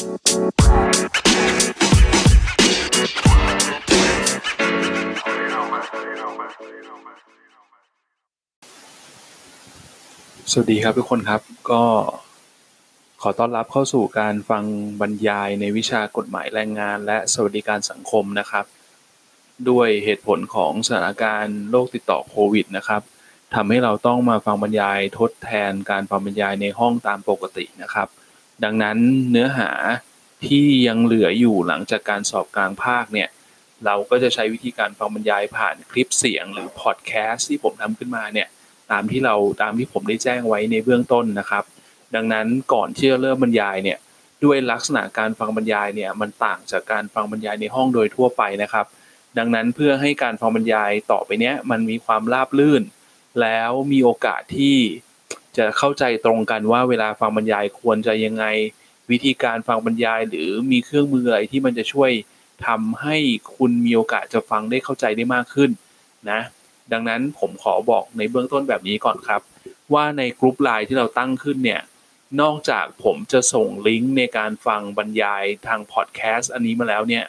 สวัสดีครับทุกคนครับก็ขอต้อนรับเข้าสู่การฟังบรรยายในวิชากฎหมายแรงงาน และสวัสดิการสังคมนะครับ ด้วยเหตุผลของสถานการณ์โรคติดต่อโควิดนะครับทำให้เราต้องมาฟังบรรยายทดแทนการฟังบรรยายในห้องตามปกตินะครับ ดังนั้นเนื้อหาที่ยังเหลืออยู่หลังจากการสอบกลางภาคเนี่ยเราก็จะใช้วิธีการฟังบรรยายผ่านคลิปเสียงหรือพอดแคสต์ที่ผมทำขึ้นมาเนี่ยตามที่เราตามที่ผมได้แจ้งไว้ในเบื้องต้นนะครับ ดังนั้นก่อนที่จะเริ่มบรรยายเนี่ยด้วยลักษณะการฟังบรรยายเนี่ยมันต่างจากการฟังบรรยายในห้องโดยทั่วไปนะครับ ดังนั้นเพื่อให้การฟังบรรยายต่อไปเนี้ยมันมีความราบลื่น แล้วมีโอกาสที่ จะเข้าใจตรงกันว่าเวลาฟังบรรยายควรจะยังไงวิธีการฟังบรรยาย หรือมีเครื่องมืออะไรที่มันจะช่วยทำให้คุณมีโอกาสจะฟังได้เข้าใจได้มากขึ้นนะดังนั้นผมขอบอกในเบื้องต้นแบบนี้ก่อนครับ ว่าในกลุ่มไลน์ที่เราตั้งขึ้นเนี่ยนอกจากผมจะส่งลิงก์ในการฟังบรรยายทางพอดแคสต์อันนี้มาแล้วเนี่ย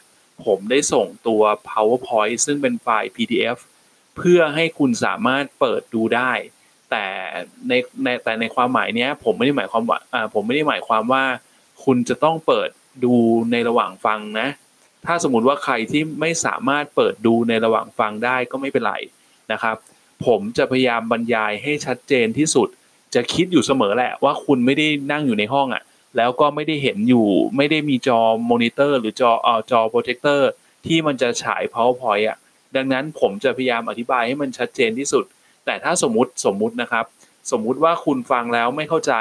ผมได้ส่งตัว powerpoint ซึ่งเป็นไฟล์ pdf เพื่อให้คุณสามารถเปิดดูได้ แต่ในในแต่ในความหมายเนี้ย ผมไม่ได้หมายความว่าอ่าผมไม่ได้หมายความว่า คุณจะต้องเปิดดูในระหว่างฟังนะ ถ้าสมมติว่าใครที่ไม่สามารถเปิดดูในระหว่างฟังได้ก็ไม่เป็นไรนะครับ ผมจะพยายามบรรยายให้ชัดเจนที่สุด จะคิดอยู่เสมอแหละว่าคุณไม่ได้นั่งอยู่ในห้องอะ่ะ แล้วก็ไม่ได้เห็นอยู่ ไม่ได้มีจอมอนิเตอร์ หรือจอเอ่อจอโปรเจคเตอร์ที่มันจะฉาย powerpoint อะดังนั้นผมจะพยายามอธิบายให้มันชัดเจนที่สุด แต่ถ้าสมมติสมมุตินะครับ สมมุติว่าคุณฟังแล้วไม่เข้าใจ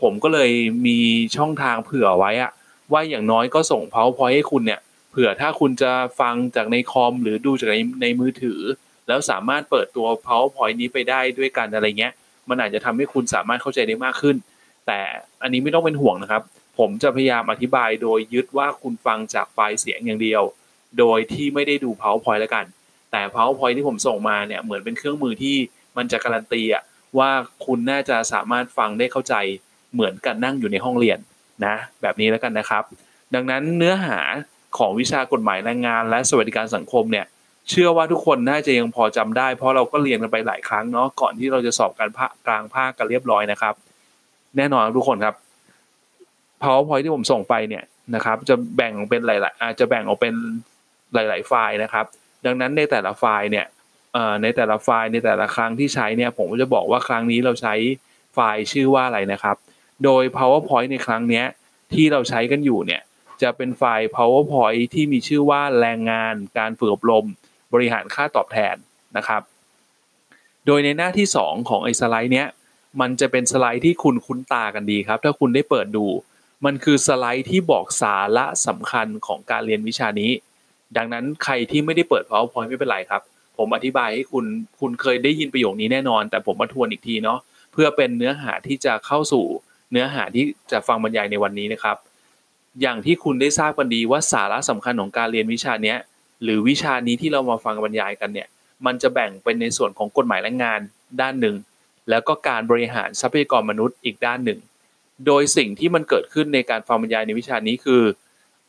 ผมก็เลยมีช่องทางเผื่อไว้อะว่าอย่างน้อยก็ส่ง powerpoint ให้คุณเนี่ยเผื่อถ้าคุณจะฟังจากในคอม หรือดูจากในในมือถือ แล้วสามารถเปิดตัว powerpoint นี้ไปได้ด้วยกันอะไรเงี้ย มันอาจจะทำให้คุณสามารถเข้าใจได้มากขึ้น แต่อันนี้ไม่ต้องเป็นห่วงนะครับ ผมจะพยายามอธิบายโดยยึดว่าคุณฟังจากไฟล์เสียงอย่างเดียว โดยที่ไม่ได้ดู powerpoint แล้วกัน แต่ powerpoint ที่ผมส่งมาเนี่ยเหมือนเป็นเครื่องมือที่มันจะการันตีอะว่าคุณน่าจะสามารถฟังได้เข้าใจเหมือนกันนั่งอยู่ในห้องเรียนนะแบบนี้แล้วกันนะครับ ดังนั้นเนื้อหาของวิชากฎหมายแรงงาน และสวัสดิการสังคมเนี่ยเชื่อว่าทุกคนน่าจะยังพอจำได้ เพราะเราก็เรียนกันไปหลายครั้งเนาะก่อนที่เราจะสอบการภาคกลางภาคกันเรียบร้อยนะครับ แน่นอนทุกคนครับ powerpoint ที่ผมส่งไปเนี่ยนะครับ จะแบ่งเป็นหลาย ๆ อาจจะแบ่งออกเป็นหลาย ๆ ไฟล์นะครับ ดังนั้นในแต่ละไฟล์เนี่ยในแต่ละไฟล์ในแต่ละครั้งที่ใช้เนี่ยผมก็จะบอกว่าครั้งนี้เราใช้ไฟล์ชื่อว่าอะไรนะครับ โดย powerpoint ในครั้งนี้ที่เราใช้กันอยู่เนี่ยจะเป็นไฟล์ powerpoint ที่มีชื่อว่าแรงงาน การฝึกอบรม บริหารค่าตอบแทนนะครับ โดยในหน้าที่ 2 ของไอ้สไลด์เนี้ยมันจะเป็นสไลด์ที่คุณคุ้นตากันดีครับ ถ้าคุณได้เปิดดู มันคือสไลด์ที่บอกสาระสำคัญของการเรียนวิชานี้ ดังนั้นใครที่ไม่ได้เปิด powerpoint ไม่เป็นไรครับ ผมอธิบายให้คุณคุณเคยได้ยินประโยคนี้แน่นอน แต่ผมมาทวนอีกทีเนาะเพื่อเป็นเนื้อหาที่จะเข้าสู่เนื้อหาที่จะฟังบรรยายในวันนี้นะครับ อย่างที่คุณได้ทราบกันดีว่าสาระสำคัญของการเรียนวิชาเนี้ยหรือวิชานี้ที่เรามาฟังบรรยายกันเนี่ยมันจะแบ่งเป็นในส่วนของกฎหมายแรงงานด้านหนึ่ง แล้วก็การบริหารทรัพยากรมนุษย์อีกด้านหนึ่ง โดยสิ่งที่มันเกิดขึ้นในการฟังบรรยายในวิชานี้คือ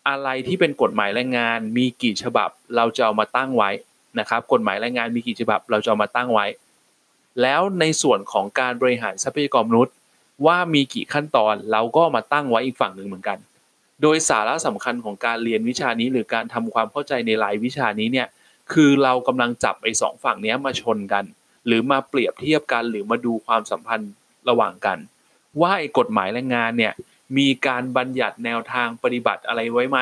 อะไรที่เป็นกฎหมายแรงงาน มีกี่ฉบับเราจะเอามาตั้งไว้นะครับ กฎหมายแรงงานมีกี่ฉบับเราจะเอามาตั้งไว้ แล้วในส่วนของการบริหารทรัพยากรมนุษย์ ว่ามีกี่ขั้นตอนเราก็มาตั้งไว้อีกฝั่งหนึ่งเหมือนกัน โดยสาระสำคัญของการเรียนวิชานี้ หรือการทำความเข้าใจในรายวิชานี้เนี่ยคือเรากำลังจับไอ้สองฝั่งนี้มาชนกัน หรือมาเปรียบเทียบกันหรือมาดูความสัมพันธ์ระหว่างกัน ว่าไอ้กฎหมายแรงงานเนี่ย มีการบัญญัติแนวทางปฏิบัติอะไรไว้ไหม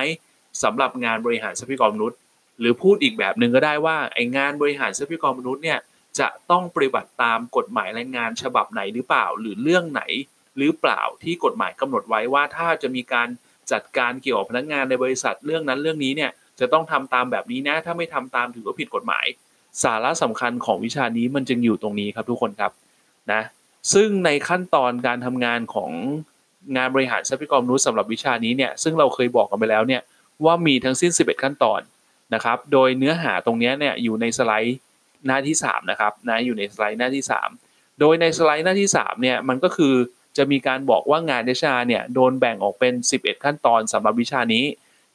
สำหรับงานบริหารทรัพยากรมนุษย์ หรือพูดอีกแบบหนึ่งก็ได้ว่าไอ้งานบริหารทรัพยากรมนุษย์เนี่ยจะต้องปฏิบัติตามกฎหมายแรงงานฉบับไหนหรือเปล่า หรือเรื่องไหนหรือเปล่าที่กฎหมายกำหนดไว้ว่าถ้าจะมีการจัดการเกี่ยวกับพนักงานในบริษัทเรื่องนั้นเรื่องนี้เนี่ยจะต้องทำตามแบบนี้นะ ถ้าไม่ทำตามถือว่าผิดกฎหมาย สาระสำคัญของวิชานี้มันจึงอยู่ตรงนี้ครับทุกคนครับนะซึ่งในขั้นตอนการทำงานของ งานบริหารทรัพยากรมนุษย์สำหรับวิชานี้เนี่ยซึ่งเราเคยบอกกันไปแล้วเนี่ยว่ามีทั้งสิ้น 11 ขั้นตอนนะครับ โดยเนื้อหาตรงนี้เนี่ยอยู่ในสไลด์หน้าที่ 3 นะครับนะอยู่ในสไลด์หน้าที่ 3 โดยในสไลด์หน้าที่3เนี่ยมันก็คือจะมีการบอกว่างาน HR เนี่ยโดนแบ่งออกเป็น 11 ขั้นตอนสำหรับวิชานี้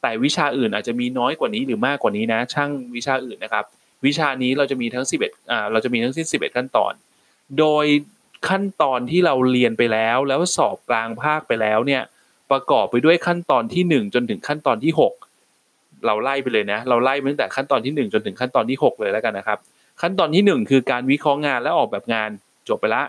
แต่วิชาอื่นอาจจะมีน้อยกว่านี้หรือมากกว่านี้นะช่างวิชาอื่นนะครับ วิชานี้เราจะมีทั้ง 11อ่าเราจะมีทั้งสิ้น 11 ขั้นตอน โดย ขั้นตอนที่เราเรียนไปแล้ว แล้วสอบกลางภาคไปแล้วเนี่ย ประกอบไปด้วยขั้นตอนที่ 1 จนถึงขั้นตอนที่ 6 เราไล่ไปเลยนะ เราไล่ตั้งแต่ขั้นตอนที่ 1 จนถึงขั้นตอนที่ 6 เลยแล้วกันนะครับ ขั้นตอนที่ 1 คือการวิเคราะห์งานและออกแบบงานจบไปละ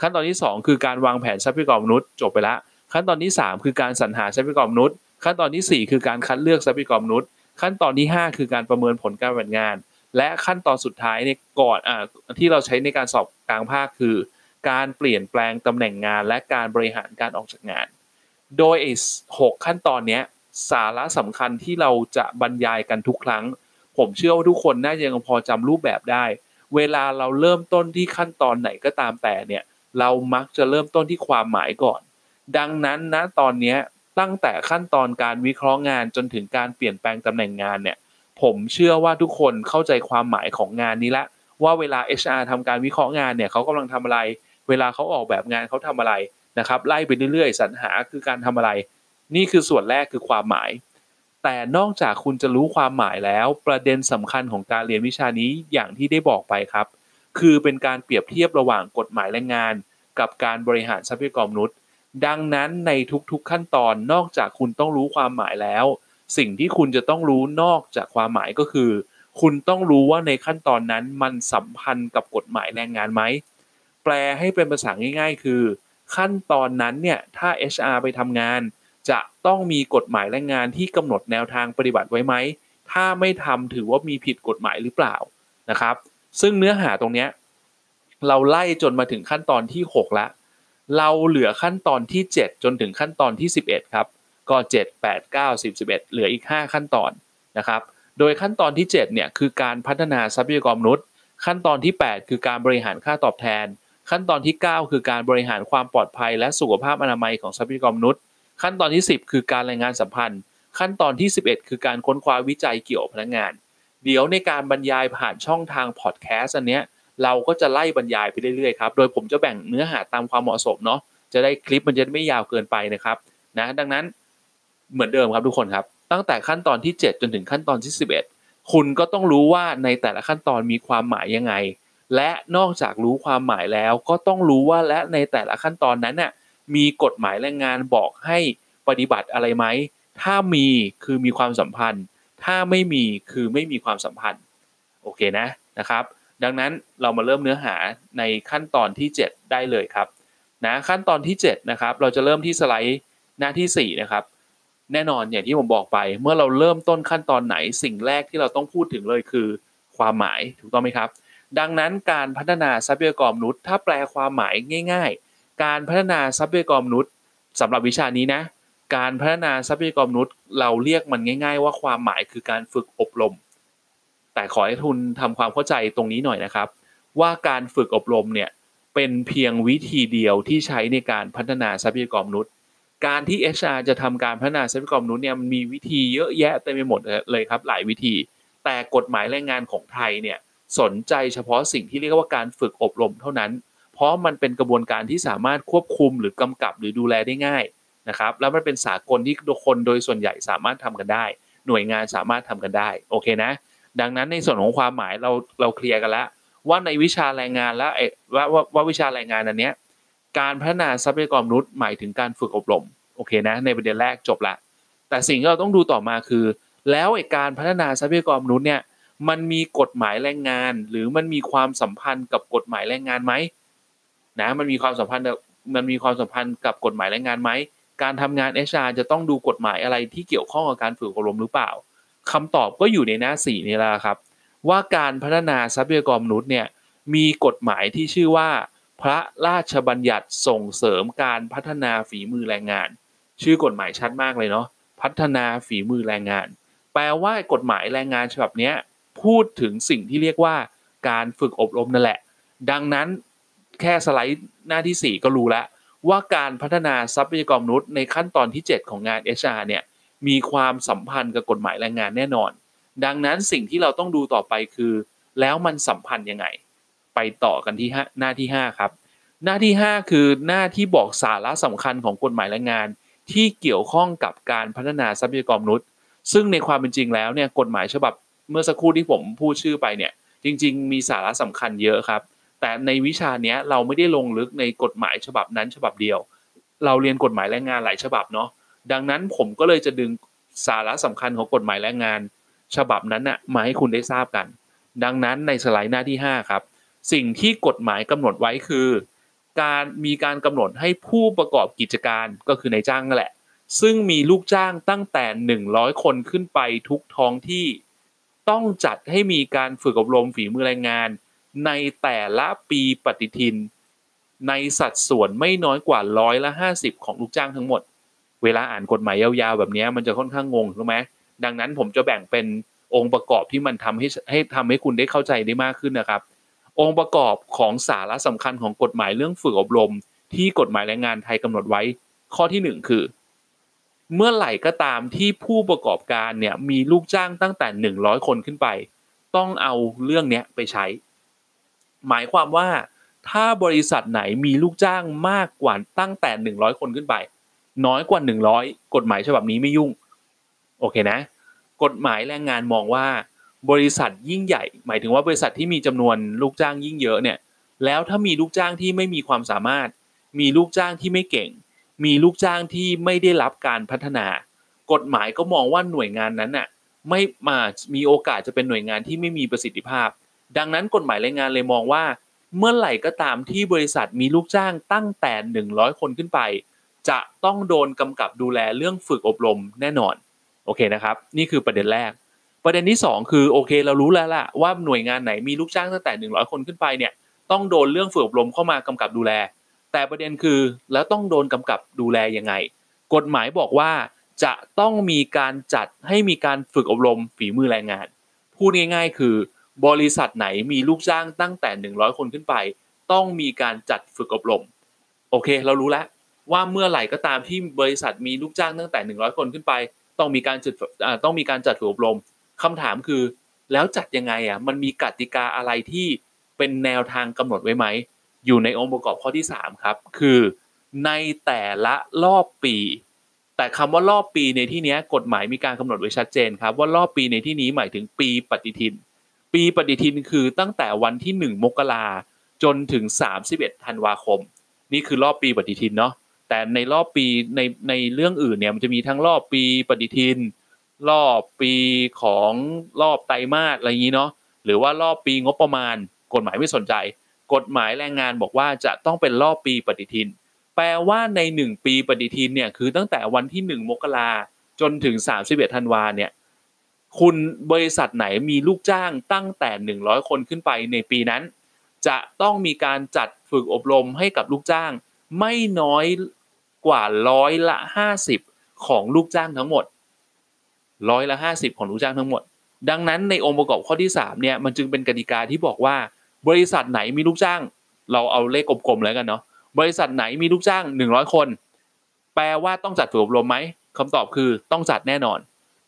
ขั้นตอนที่ 2 คือการวางแผนทรัพยากรมนุษย์จบไปละ ขั้นตอนที่ 3 คือการสรรหาทรัพยากรมนุษย์ ขั้นตอนที่ 4 คือการคัดเลือกทรัพยากรมนุษย์ ขั้นตอนที่ 5 คือการประเมินผลการปฏิบัติงาน และขั้นตอนสุดท้ายในก่อนอ่าที่เราใช้ในการสอบกลางภาคคือ การเปลี่ยนแปลงตำแหน่งงาน และการบริหารการออกจากงาน โดยไอ้หกขั้นตอนนี้สาระสำคัญที่เราจะบรรยายกันทุกครั้ง ผมเชื่อว่าทุกคนน่าจะยังพอจำรูปแบบได้ เวลาเราเริ่มต้นที่ขั้นตอนไหนก็ตามแต่เนี่ยเรามักจะเริ่มต้นที่ความหมายก่อน ดังนั้นนะตอนนี้ตั้งแต่ขั้นตอนการวิเคราะห์งานจนถึงการเปลี่ยนแปลงตำแหน่งงานเนี่ยผมเชื่อว่าทุกคนเข้าใจความหมายของงานนี้ละว่าเวลา HR ทำการวิเคราะห์งานเนี่ยเขากำลังทำอะไร เวลาเขาออกแบบงานเขาทำอะไรนะครับ ไล่ไปเรื่อยๆสรรหาคือการทำอะไร นี่คือส่วนแรกคือความหมาย แต่นอกจากคุณจะรู้ความหมายแล้วประเด็นสำคัญของการเรียนวิชานี้อย่างที่ได้บอกไปครับ คือเป็นการเปรียบเทียบระหว่างกฎหมายแรงงาน กับการบริหารทรัพยากรมนุษย์ ดังนั้นในทุกๆขั้นตอนนอกจากคุณต้องรู้ความหมายแล้ว สิ่งที่คุณจะต้องรู้นอกจากความหมายก็คือ คุณต้องรู้ว่าในขั้นตอนนั้นมันสัมพันธ์กับกฎหมายแรงงานไหม แปลให้เป็นภาษาง่าย ๆ คือ ขั้นตอนนั้นเนี่ยถ้า HR ไปทำงาน จะต้องมีกฎหมายแรงงานที่กำหนดแนวทางปฏิบัติไว้ไหม ถ้าไม่ทำถือว่ามีผิดกฎหมายหรือเปล่านะครับ ซึ่งเนื้อหาตรงเนี้ยเราไล่จนมาถึงขั้นตอนที่ 6 ละ เราเหลือขั้นตอนที่ 7 จนถึงขั้นตอนที่ 11 ครับ ก็ 7 8 9 10 11 เหลืออีก 5 ขั้นตอนนะครับ โดยขั้นตอนที่ 7 เนี่ยคือการพัฒนาทรัพยากรมนุษย์ ขั้นตอนที่ 8 คือการบริหารค่าตอบแทน ขั้นตอนที่ 9 คือการบริหารความปลอดภัยและสุขภาพอนามัยของทรัพยากรมนุษย์ ขั้นตอนที่ 10 คือการรายงานสัมพันธ์ ขั้นตอนที่ 11 คือการค้นคว้าวิจัยเกี่ยวกับพนักงาน เดี๋ยวในการบรรยายผ่านช่องทางพอดแคสต์อันเนี้ยเราก็จะไล่บรรยายไปเรื่อยๆครับ โดยผมจะแบ่งเนื้อหาตามความเหมาะสมเนาะ จะได้คลิปมันจะไม่ยาวเกินไปนะครับนะ ดังนั้นเหมือนเดิมครับทุกคนครับ ตั้งแต่ขั้นตอนที่ 7 จนถึงขั้นตอนที่ 11 คุณก็ต้องรู้ว่าในแต่ละขั้นตอนมีความหมายยังไง และนอกจากรู้ความหมายแล้วก็ต้องรู้ว่าและในแต่ละขั้นตอนนั้นน่ะมีกฎหมายแรงงานบอกให้ปฏิบัติอะไรไหม ถ้ามีคือมีความสัมพันธ์ ถ้าไม่มีคือไม่มีความสัมพันธ์ โอเคนะนะครับ ดังนั้นเรามาเริ่มเนื้อหาในขั้นตอนที่ 7 ได้เลยครับนะขั้นตอนที่ 7 นะครับ เราจะเริ่มที่สไลด์หน้าที่ 4 นะครับ แน่นอนอย่างที่ผมบอกไป เมื่อเราเริ่มต้นขั้นตอนไหนสิ่งแรกที่เราต้องพูดถึงเลยคือ ความหมายถูกต้องไหมครับ ดังนั้นการพัฒนาทรัพยากรมนุษย์ ถ้าแปลความหมายง่าย ๆ การพัฒนาทรัพยากรมนุษย์สำหรับวิชานี้นะ การพัฒนาทรัพยากรมนุษย์ เราเรียกมันง่าย ๆ ว่าความหมายคือการฝึกอบรม แต่ขอให้ทุนทำความเข้าใจตรงนี้หน่อยนะครับ ว่าการฝึกอบรมเนี่ยเป็นเพียงวิธีเดียวที่ใช้ในการพัฒนาทรัพยากรมนุษย์ การที่ HR จะทำการพัฒนาทรัพยากรมนุษย์เนี่ยมันมีวิธีเยอะแยะเต็มไปหมดเลยครับหลายวิธี แต่กฎหมายแรงงานของไทยเนี่ย สนใจเฉพาะสิ่งที่เรียกว่าการฝึกอบรมเท่านั้น เพราะมันเป็นกระบวนการที่สามารถควบคุมหรือกำกับหรือดูแลได้ง่ายนะครับแล้วมันเป็นสากลที่คนโดยส่วนใหญ่สามารถทำกันได้ หน่วยงานสามารถทำกันได้โอเคนะ ดังนั้นในส่วนของความหมายเราเราเคลียร์กันแล้ว ว่าในวิชาแรงงานแล้วว่าว่าว่าวิชาแรงงานอันเนี้ยการพัฒนาทรัพยากรมนุษย์หมายถึงการฝึกอบรมโอเคนะ ในประเด็นแรกจบละแต่สิ่งที่เราต้องดูต่อมาคือ แล้วไอ้การพัฒนาทรัพยากรมนุษย์เนี่ย มันมีกฎหมายแรงงาน หรือมันมีความสัมพันธ์กับกฎหมายแรงงานไหมนะมันมีความสัมพันธ์มันมีความสัมพันธ์กับกฎหมายแรงงานไหมการทำงาน HR จะต้องดูกฎหมายอะไรที่เกี่ยวข้องกับการฝึกอบรมหรือเปล่าคำตอบก็อยู่ในหน้าสี่นี่แหละครับ ว่าการพัฒนาทรัพยากรมนุษย์เนี่ยมีกฎหมายที่ชื่อว่า พระราชบัญญัติส่งเสริมการพัฒนาฝีมือแรงงาน ชื่อกฎหมายชัดมากเลยเนาะพัฒนาฝีมือแรงงาน แปลว่ากฎหมายแรงงานฉบับนี้ พูดถึงสิ่งที่เรียกว่าการฝึกอบรมนั่นแหละ ดังนั้นแค่สไลด์หน้าที่ 4 ก็รู้แล้ว ว่าการพัฒนาทรัพยากรมนุษย์ในขั้นตอนที่ 7 ของงาน HR เนี่ยมีความสัมพันธ์กับกฎหมายแรงงานแน่นอน ดังนั้นสิ่งที่เราต้องดูต่อไปคือ แล้วมันสัมพันธ์ยังไง ไปต่อกันที่หน้าที่ 5 ครับ หน้าที่ 5 คือหน้าที่บอกสาระสำคัญของกฎหมายแรงงาน ที่เกี่ยวข้องกับการพัฒนาทรัพยากรมนุษย์ ซึ่งในความเป็นจริงแล้วเนี่ยกฎหมายฉบับ เมื่อสักครู่ที่ผมพูดชื่อไปเนี่ย จริง ๆ มีสาระสำคัญเยอะครับ แต่ในวิชาเนี้ยเราไม่ได้ลงลึกในกฎหมายฉบับนั้นฉบับเดียว เราเรียนกฎหมายแรงงานหลายฉบับเนาะดังนั้นผมก็เลยจะดึงสาระสำคัญของกฎหมายแรงงาน ฉบับนั้นน่ะมาให้คุณได้ทราบกัน ดังนั้นในสไลด์หน้าที่ 5 ครับ สิ่งที่กฎหมายกำหนดไว้คือ การมีการกำหนดให้ผู้ประกอบกิจการก็คือนายจ้างนั่นแหละ ซึ่งมีลูกจ้างตั้งแต่ 100 คนขึ้นไปทุกท้องที่ ต้องจัดให้มีการฝึกอบรมฝีมือแรงงาน ในแต่ละปีปฏิทิน ในสัดส่วนไม่น้อยกว่าร้อยละ50 ของลูกจ้างทั้งหมด เวลาอ่านกฎหมายยาวๆแบบนี้มันจะค่อนข้างงงถูกไหมดังนั้นผมจะแบ่งเป็นองค์ประกอบที่มันทำให้ให้ทำให้คุณได้เข้าใจได้มากขึ้นนะครับ องค์ประกอบของสาระสำคัญของกฎหมายเรื่องฝึกอบรม ที่กฎหมายแรงงานไทยกำหนดไว้ ข้อที่หนึ่งคือ เมื่อไหร่ก็ตามที่ผู้ประกอบการเนี่ยมีลูกจ้างตั้งแต่ 100 คนขึ้นไป ต้องเอาเรื่องเนี้ยไปใช้ หมายความว่าถ้าบริษัทไหนมีลูกจ้างมากกว่าตั้งแต่ 100 คนขึ้นไป น้อยกว่า 100 กฎหมายฉบับนี้ไม่ยุ่ง โอเคนะ กฎหมายแรงงานมองว่า บริษัทยิ่งใหญ่ หมายถึงว่าบริษัทที่มีจำนวนลูกจ้างยิ่งเยอะเนี่ยแล้วถ้ามีลูกจ้างที่ไม่มีความสามารถ มีลูกจ้างที่ไม่เก่ง มีลูกจ้างที่ไม่ได้รับการพัฒนา กฎหมายก็มองว่าหน่วยงานนั้นน่ะไม่มามีโอกาสจะเป็นหน่วยงานที่ไม่มีประสิทธิภาพ ดังนั้นกฎหมายแรงงานเลยมองว่า เมื่อไหร่ก็ตามที่บริษัทมีลูกจ้างตั้งแต่ 100 คนขึ้นไป จะต้องโดนกำกับดูแลเรื่องฝึกอบรมแน่นอนโอเคนะครับ นี่คือประเด็นแรก ประเด็นที่ 2 คือโอเคเรารู้แล้วล่ะว่าหน่วยงานไหนมีลูกจ้างตั้งแต่ 100 คนขึ้นไปเนี่ยต้องโดนเรื่องฝึกอบรมเข้ามากำกับดูแล แต่ประเด็นคือแล้วต้องโดนกำกับดูแลยังไง กฎหมายบอกว่าจะต้องมีการจัดให้มีการฝึกอบรมฝีมือแรงงาน พูดง่าย ๆ คือ บริษัทไหนมีลูกจ้างตั้งแต่ 100 คนขึ้นไป ต้องมีการจัดฝึกอบรม โอเค เรารู้แล้วว่าเมื่อไหร่ก็ตามที่บริษัทมีลูกจ้างตั้งแต่ 100 คนขึ้นไป ต้องมีการจัดต้องมีการจัดฝึกอบรมคำถามคือ แล้วจัดยังไงอะมันมีกติกาอะไรที่เป็นแนวทางกำหนดไว้ไหม อยู่ในองค์ประกอบข้อที่ 3 ครับ คือในแต่ละรอบปี แต่คำว่ารอบปีในที่นี้กฎหมายมีการกำหนดไว้ชัดเจนครับ ว่ารอบปีในที่นี้หมายถึงปีปฏิทิน ปีปฏิทินคือตั้งแต่วันที่ 1 มกราจนถึง 31 ธันวาคม นี่คือรอบปีปฏิทินเนาะแต่ในรอบปีในในเรื่องอื่นเนี่ยมันจะมีทั้งรอบปีปฏิทิน รอบปีของรอบไตรมาสอะไรอย่างนี้เนาะหรือว่ารอบปีงบประมาณ กฎหมายไม่สนใจ กฎหมายแรงงานบอกว่าจะต้องเป็นรอบปีปฏิทิน แปลว่าใน 1 ปีปฏิทินเนี่ยคือตั้งแต่วันที่ 1 มกราจนถึง 31 ธันวาเนี่ยคุณบริษัทไหนมีลูกจ้างตั้งแต่ 100 คนขึ้นไปในปีนั้น จะต้องมีการจัดฝึกอบรมให้กับลูกจ้าง ไม่น้อยกว่าร้อยละ 50 ของลูกจ้างทั้งหมดร้อยละ 50 ของลูกจ้างทั้งหมด ดังนั้นในองค์ประกอบข้อที่3เนี่ยมันจึงเป็นกติกาที่บอกว่า บริษัทไหนมีลูกจ้าง เราเอาเลขกลมๆแล้วกันเนาะบริษัทไหนมีลูกจ้าง 100 คน แปลว่าต้องจัดฝึกอบรมไหมคำตอบคือต้องจัดแน่นอน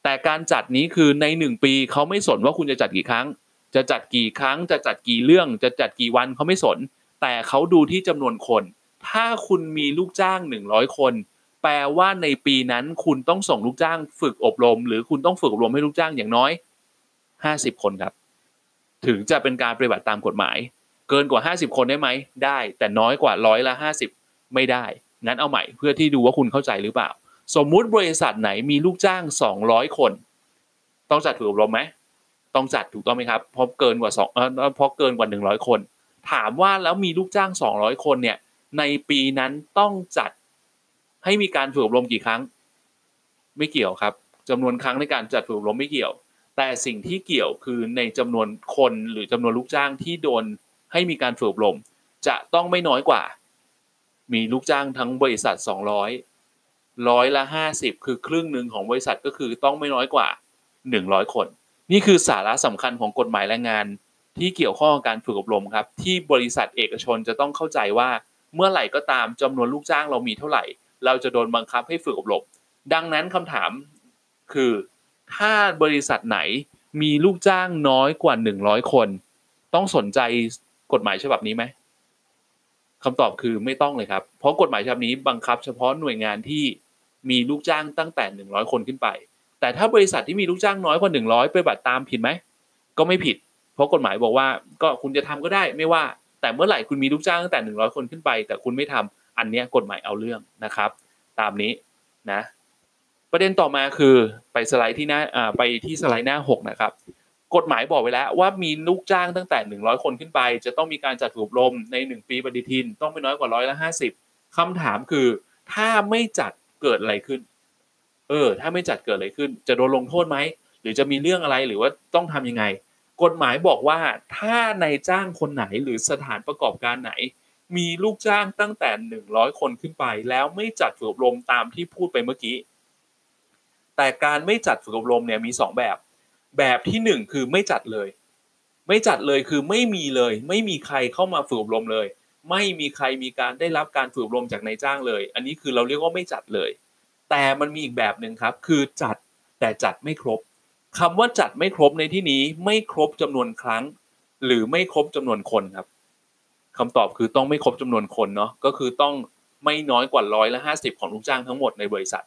แต่การจัดนี้คือใน 1 ปีเขาไม่สนว่าคุณจะจัดกี่ครั้ง จะจัดกี่ครั้ง จะจัดกี่เรื่อง จะจัดกี่วันเขาไม่สน แต่เขาดูที่จำนวนคน ถ้าคุณมีลูกจ้าง 100 คน แปลว่าในปีนั้นคุณต้องส่งลูกจ้าง ฝึกอบรม หรือคุณต้องฝึกอบรมให้ลูกจ้างอย่างน้อย 50 คนครับ ถึงจะเป็นการปฏิบัติตามกฎหมาย เกินกว่า 50 คนได้ไหมได้ แต่น้อยกว่าร้อยละ50 ไม่ได้ งั้นเอาใหม่เพื่อที่ดูว่าคุณเข้าใจหรือเปล่า สมมุติบริษัทไหนมีลูกจ้าง 200 คน ต้องจัดฝึกอบรมไหมต้องจัดถูกต้องไหมครับเพราะเกินกว่าสองเพราะเกินกว่า 100 คน ถามว่าแล้วมีลูกจ้าง 200 คนเนี่ยในปีนั้นต้องจัดให้มีการฝึกอบรมกี่ครั้ง ไม่เกี่ยวครับจำนวนครั้งในการจัดฝึกอบรมไม่เกี่ยว แต่สิ่งที่เกี่ยวคือในจำนวนคนหรือจำนวนลูกจ้างที่โดนให้มีการฝึกอบรม จะต้องไม่น้อยกว่า มีลูกจ้างทั้งบริษัท 200ร้อยละ 50 คือครึ่งหนึ่งของบริษัทก็คือต้องไม่น้อยกว่า 100 คน นี่คือสาระสำคัญของกฎหมายแรงงาน ที่เกี่ยวข้องกับการฝึกอบรมครับ ที่บริษัทเอกชนจะต้องเข้าใจว่าเมื่อไหร่ก็ตามจำนวนลูกจ้างเรามีเท่าไหร่ เราจะโดนบังคับให้ฝึกอบรม ดังนั้นคำถามคือ ถ้าบริษัทไหนมีลูกจ้างน้อยกว่า100คน ต้องสนใจกฎหมายฉบับนี้ไหมคำตอบคือไม่ต้องเลยครับ เพราะกฎหมายฉบับนี้บังคับเฉพาะหน่วยงานที่มีลูกจ้างตั้งแต่100คนขึ้นไป แต่ถ้าบริษัทที่มีลูกจ้างน้อยกว่า100ไปบัติตามผิดไหมก็ไม่ผิด เพราะกฎหมายบอกว่าก็คุณจะทำก็ได้ไม่ว่า แต่เมื่อไหร่คุณมีลูกจ้างตั้งแต่100คนขึ้นไป แต่คุณไม่ทำอันเนี้ยกฎหมายเอาเรื่องนะครับ ตามนี้นะ ประเด็นต่อมาคือไปสไลด์ที่หน้าไปที่สไลด์หน้า 6 นะครับ กฎหมายบอกไว้แล้วว่ามีลูกจ้างตั้งแต่ 100 คนขึ้นไป จะต้องมีการจัดฝึกอบรมใน 1 ปีปฏิทิน ต้องไม่น้อยกว่าร้อยละ50คำถามคือ ถ้าไม่จัดเกิดอะไรขึ้น เออ ถ้าไม่จัดเกิดอะไรขึ้น จะโดนลงโทษไหมหรือจะมีเรื่องอะไรหรือว่าต้องทำยังไง กฎหมายบอกว่าถ้านายจ้างคนไหนหรือสถานประกอบการไหน มีลูกจ้างตั้งแต่ 100 คนขึ้นไป แล้วไม่จัดฝึกอบรมตามที่พูดไปเมื่อกี้ แต่การไม่จัดฝึกอบรมเนี่ยมี 2 แบบ แบบที่ 1 คือไม่จัดเลย ไม่จัดเลยคือไม่มีเลย ไม่มีใครเข้ามาฝึกอบรมเลย ไม่มีใครมีการได้รับการฝึกอบรมจากนายจ้างเลย อันนี้คือเราเรียกว่าไม่จัดเลย แต่มันมีอีกแบบหนึ่งครับคือจัดแต่จัดไม่ครบคำว่าจัดไม่ครบในที่นี้ไม่ครบจำนวนครั้ง หรือไม่ครบจำนวนคนครับคำตอบคือต้องไม่ครบจำนวนคนเนาะก็คือต้องไม่น้อยกว่าร้อยละห้าสิบของลูกจ้างทั้งหมดในบริษัท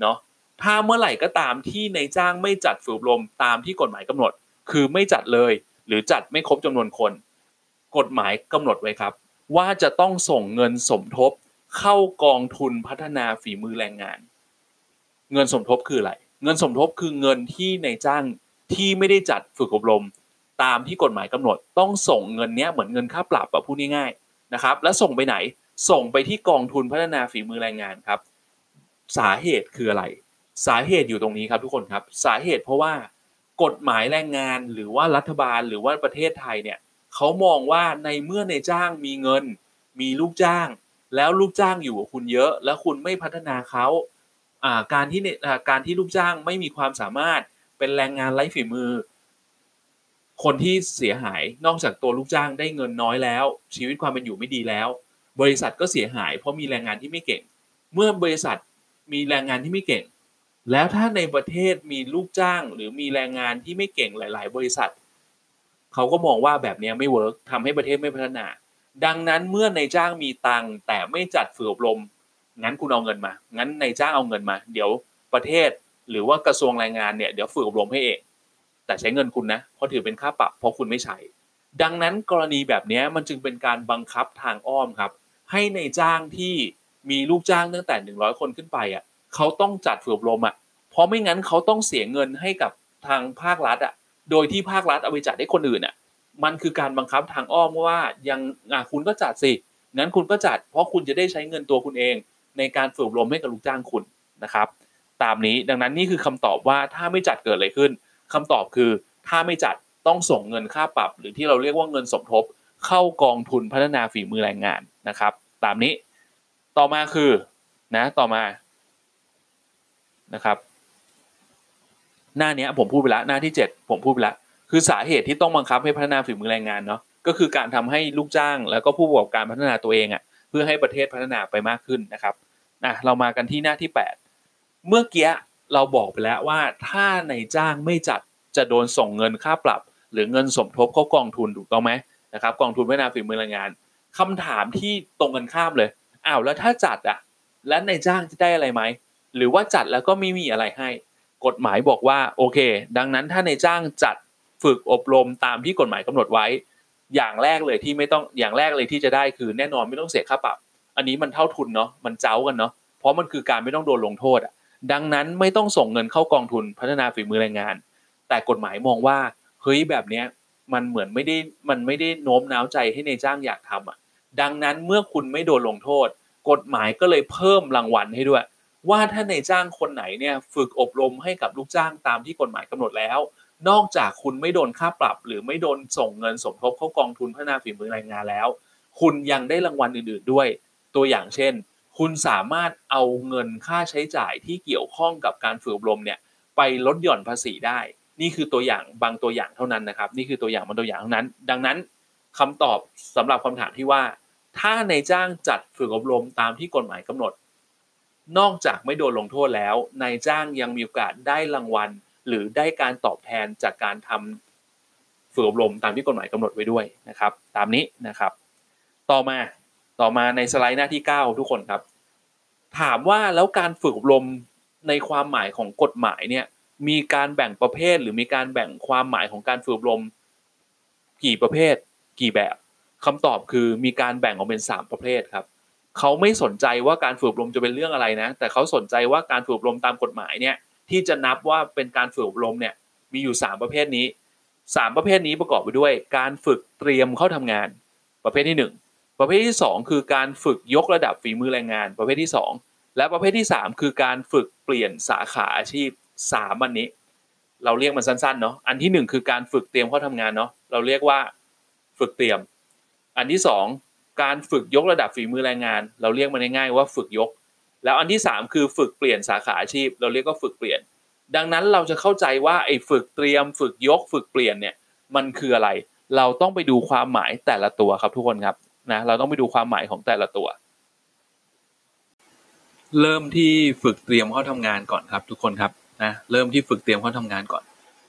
เนาะ ถ้าเมื่อไหร่ก็ตามที่ในจ้างไม่จัดฝึกอบรมตามที่กฎหมายกำหนด คือไม่จัดเลย หรือจัดไม่ครบจำนวนคน กฎหมายกำหนดไว้ครับ ว่าจะต้องส่งเงินสมทบเข้ากองทุนพัฒนาฝีมือแรงงาน เงินสมทบคืออะไร เงินสมทบคือเงินที่ในจ้างที่ไม่ได้จัดฝึกอบรม ตามที่กฎหมายกำหนด ต้องส่งเงินเนี้ยเหมือนเงินค่าปรับแบบพูดง่ายๆนะครับ แล้วส่งไปไหน ส่งไปที่กองทุนพัฒนาฝีมือแรงงานครับ สาเหตุคืออะไร สาเหตุอยู่ตรงนี้ครับทุกคนครับ สาเหตุเพราะว่ากฎหมายแรงงานหรือว่ารัฐบาลหรือว่าประเทศไทยเนี่ยเขามองว่าในเมื่อในจ้างมีเงิน มีลูกจ้าง แล้วลูกจ้างอยู่กับคุณเยอะ แล้วคุณไม่พัฒนาเขาการที่เนการที่ลูกจ้างไม่มีความสามารถเป็นแรงงานไร้ฝีมือ คนที่เสียหายนอกจากตัวลูกจ้างได้เงินน้อยแล้ว ชีวิตความเป็นอยู่ไม่ดีแล้ว บริษัทก็เสียหาย เพราะมีแรงงานที่ไม่เก่ง เมื่อบริษัทมีแรงงานที่ไม่เก่ง แล้วถ้าในประเทศมีลูกจ้างหรือมีแรงงานที่ไม่เก่งหลาย ๆ บริษัทเขาก็มองว่าแบบนี้ไม่เวิร์กทำให้ประเทศไม่พัฒนา ดังนั้นเมื่อในจ้างมีตังแต่ไม่จัดฝึกอบรม งั้นคุณเอาเงินมา งั้นในจ้างเอาเงินมา เดี๋ยวประเทศหรือว่ากระทรวงแรงงานเนี่ยเดี๋ยวฝึกอบรมให้เอง แต่ใช้เงินคุณนะเพราะถือเป็นค่าปรับเพราะคุณไม่ใช้ดังนั้นกรณีแบบนี้มันจึงเป็นการบังคับทางอ้อมครับ ให้ในจ้างที่มีลูกจ้างตั้งแต่ 100 คนขึ้นไปอะ เขาต้องจัดฝึกอบรมอะเพราะไม่งั้นเขาต้องเสียเงินให้กับทางภาครัฐอะ โดยที่ภาครัฐเอาไปจัดให้คนอื่นอะ มันคือการบังคับทางอ้อมว่ายังอะคุณก็จัดสิงั้นคุณก็จัด เพราะคุณจะได้ใช้เงินตัวคุณเอง ในการฝึกอบรมให้กับลูกจ้างคุณนะครับ ตามนี้ดังนั้นนี่คือคำตอบว่าถ้าไม่จัดเกิดอะไรขึ้นคำตอบคือถ้าไม่จัดต้องส่งเงินค่าปรับ หรือที่เราเรียกว่าเงินสมทบ เข้ากองทุนพัฒนาฝีมือแรงงานนะครับ ตามนี้ต่อมาคือนะต่อมา นะครับ หน้านี้ผมพูดไปแล้วหน้าที่ 7 ผมพูดไปแล้วคือสาเหตุที่ต้องบังคับให้พัฒนาฝีมือแรงงานเนาะก็คือการทำให้ลูกจ้างแล้วก็ผู้ประกอบการพัฒนาตัวเองอะ่ะ เพื่อให้ประเทศพัฒนาไปมากขึ้นนะครับอะเรามากันที่หน้าที่ 8 เมื่อกี้เราบอกไปแล้วว่าถ้าในจ้างไม่จัดจะโดนส่งเงินค่าปรับ หรือเงินสมทบเข้ากองทุนถูกต้องไหมนะครับกองทุนพัฒนาฝีมือแรงงานคำถามที่ตรงกันข้ามเลยอ้าวแล้วถ้าจัดอะ แล้วในจ้างจะได้อะไรไหม หรือว่าจัดแล้วก็ไม่มีอะไรให้ กฎหมายบอกว่าโอเค ดังนั้นถ้าในจ้างจัดฝึกอบรมตามที่กฎหมายกำหนดไว้ อย่างแรกเลยที่ไม่ต้องอย่างแรกเลยที่จะได้คือแน่นอนไม่ต้องเสียค่าปรับ อันนี้มันเท่าทุนเนาะมันเจ้ากันเนาะเพราะมันคือการไม่ต้องโดนลงโทษอะดังนั้นไม่ต้องส่งเงินเข้ากองทุนพัฒนาฝีมือแรงงาน แต่กฎหมายมองว่าเฮ้ยแบบเนี้ยมันเหมือนไม่ได้มันไม่ได้โน้มน้าวใจให้ในจ้างอยากทำอะดังนั้นเมื่อคุณไม่โดนลงโทษ กฎหมายก็เลยเพิ่มรางวัลให้ด้วย ว่าถ้าในจ้างคนไหนเนี่ยฝึกอบรมให้กับลูกจ้างตามที่กฎหมายกำหนดแล้ว นอกจากคุณไม่โดนค่าปรับ หรือไม่โดนส่งเงินสมทบเข้ากองทุนพัฒนาฝีมือแรงงานแล้ว คุณยังได้รางวัลอื่น ๆ ด้วย ตัวอย่างเช่น คุณสามารถเอาเงินค่าใช้จ่ายที่เกี่ยวข้องกับการฝึกอบรมเนี่ยไปลดหย่อนภาษีได้ นี่คือตัวอย่างบางตัวอย่างเท่านั้นนะครับ นี่คือตัวอย่างบางตัวอย่างเท่านั้น ดังนั้นคำตอบสำหรับคำถามที่ว่า ถ้าในจ้างจัดฝึกอบรมตามที่กฎหมายกำหนด นอกจากไม่โดนลงโทษแล้วนายจ้างยังมีโอกาสได้รางวัล หรือได้การตอบแทนจากการทำฝึกอบรมตามที่กฎหมายกำหนดไว้ด้วยนะครับ ตามนี้นะครับ ต่อมาต่อมาในสไลด์หน้าที่ 9 ทุกคนครับ ถามว่าแล้วการฝึกอบรมในความหมายของกฎหมายเนี่ยมีการแบ่งประเภท หรือมีการแบ่งความหมายของการฝึกอบรม กี่ประเภท กี่แบบคำตอบคือมีการแบ่งออกเป็น 3 ประเภทครับ เขาไม่สนใจว่าการฝึกอบรมจะเป็นเรื่องอะไรนะ แต่เขาสนใจว่าการฝึกอบรมตามกฎหมายเนี่ยที่จะนับว่าเป็นการฝึกอบรมเนี่ยมีอยู่ 3 ประเภทนี้ 3 ประเภทนี้ประกอบไปด้วย การฝึกเตรียมเข้าทำงาน ประเภทที่ 1 ประเภทที่ 2 คือการฝึกยกระดับฝีมือแรงงาน ประเภทที่ 2 และประเภทที่ 3 คือการฝึกเปลี่ยนสาขาอาชีพ3อันนี้ เราเรียกมันสั้นๆเนาะอันที่ 1 คือการฝึกเตรียมเข้าทำงานเนาะเราเรียกว่าฝึกเตรียม อันที่ 2 การฝึกยกระดับฝีมือแรงงาน เราเรียกมันง่ายๆว่าฝึกยก แล้วอันที่ 3 คือฝึกเปลี่ยนสาขาอาชีพ เราเรียกว่าฝึกเปลี่ยน ดังนั้นเราจะเข้าใจว่าไอ้ฝึกเตรียม ฝึกยก ฝึกเปลี่ยนเนี่ยมันคืออะไร เราต้องไปดูความหมายแต่ละตัวครับทุกคนครับนะเราต้องไปดูความหมายของแต่ละตัว เริ่มที่ฝึกเตรียมเข้าทำงานก่อนครับ ทุกคนครับนะเริ่มที่ฝึกเตรียมเข้าทำงานก่อน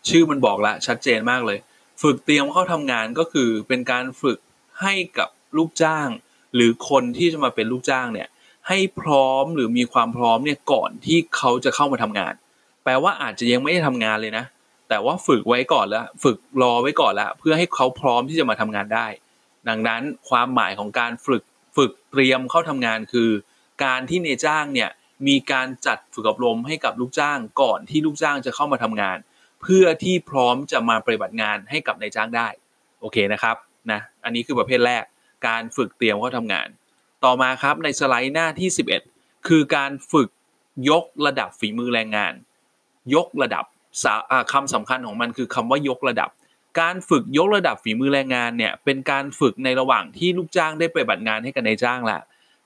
ชื่อมันบอกละชัดเจนมากเลย ฝึกเตรียมเข้าทำงานก็คือเป็นการฝึกให้กับ ลูกจ้าง หรือคนที่จะมาเป็นลูกจ้างเนี่ยให้พร้อมหรือมีความพร้อมเนี่ยก่อนที่เขาจะเข้ามาทำงาน แปลว่าอาจจะยังไม่ได้ทำงานเลยนะ แต่ว่าฝึกไว้ก่อนแล้วฝึกรอไว้ก่อนแล้วเพื่อให้เขาพร้อมที่จะมาทำงานได้ ดังนั้นความหมายของการฝึกฝึกเตรียมเข้าทำงานคือ การที่นายจ้างเนี่ยมีการจัดฝึกอบรมให้กับลูกจ้างก่อนที่ลูกจ้างจะเข้ามาทำงาน เพื่อที่พร้อมจะมาปฏิบัติงานให้กับนายจ้างได้โอเคนะครับนะอันนี้คือประเภทแรก การฝึกเตรียมเข้าทำงาน ต่อมาครับในสไลด์หน้าที่ 11 คือการฝึกยกระดับฝีมือแรงงาน ยกระดับคำสำคัญของมันคือคำว่ายกระดับ การฝึกยกระดับฝีมือแรงงานเนี่ยเป็นการฝึกในระหว่างที่ลูกจ้างได้ปฏิบัติงานให้กับนายจ้างแหละ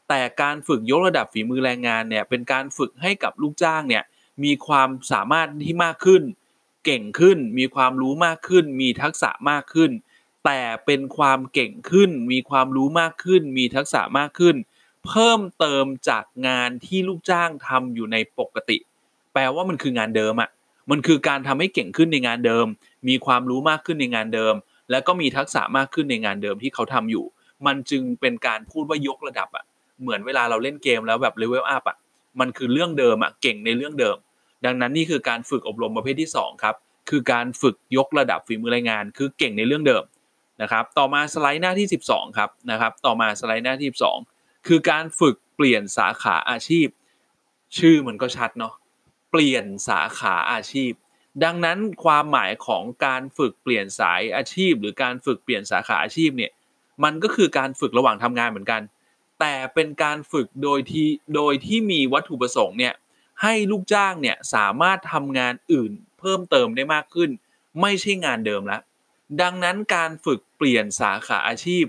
แต่การฝึกยกระดับฝีมือแรงงานเนี่ยเป็นการฝึกให้กับลูกจ้างเนี่ยมีความสามารถที่มากขึ้น เก่งขึ้น มีความรู้มากขึ้น มีทักษะมากขึ้น แต่เป็นความเก่งขึ้น มีความรู้มากขึ้น มีทักษะมากขึ้น เพิ่มเติมจากงานที่ลูกจ้างทำอยู่ในปกติ แปลว่ามันคืองานเดิมอะ่ะมันคือการทำให้เก่งขึ้นในงานเดิม มีความรู้มากขึ้นในงานเดิม แล้วก็มีทักษะมากขึ้นในงานเดิมที่เขาทำอยู่ มันจึงเป็นการพูดว่ายกระดับอะ่ะเหมือนเวลาเราเล่นเกมแล้วแบบเลเวลอัพอะมันคือเรื่องเดิมอะ่ะเก่งในเรื่องเดิม ดังนั้นนี่คือการฝึกอบรมประเภทที่2ครับคือการฝึกยกระดับฝีมือรายงาน คือเก่งในเรื่องเดิม นะครับต่อมาสไลด์หน้าที่ 12ครับนะครับต่อมาสไลด์หน้าที่ 12 คือการฝึกเปลี่ยนสาขาอาชีพ ชื่อมันก็ชัดเนาะเปลี่ยนสาขาอาชีพ ดังนั้นความหมายของการฝึกเปลี่ยนสายอาชีพ หรือการฝึกเปลี่ยนสาขาอาชีพเนี่ยมันก็คือการฝึกระหว่างทำงานเหมือนกัน แต่เป็นการฝึกโดยที่โดยที่มีวัตถุประสงค์เนี่ยให้ลูกจ้างเนี่ยสามารถทำงานอื่นเพิ่มเติมได้มากขึ้น ไม่ใช่งานเดิมแล้ว ดังนั้นการฝึกเปลี่ยนสาขาอาชีพ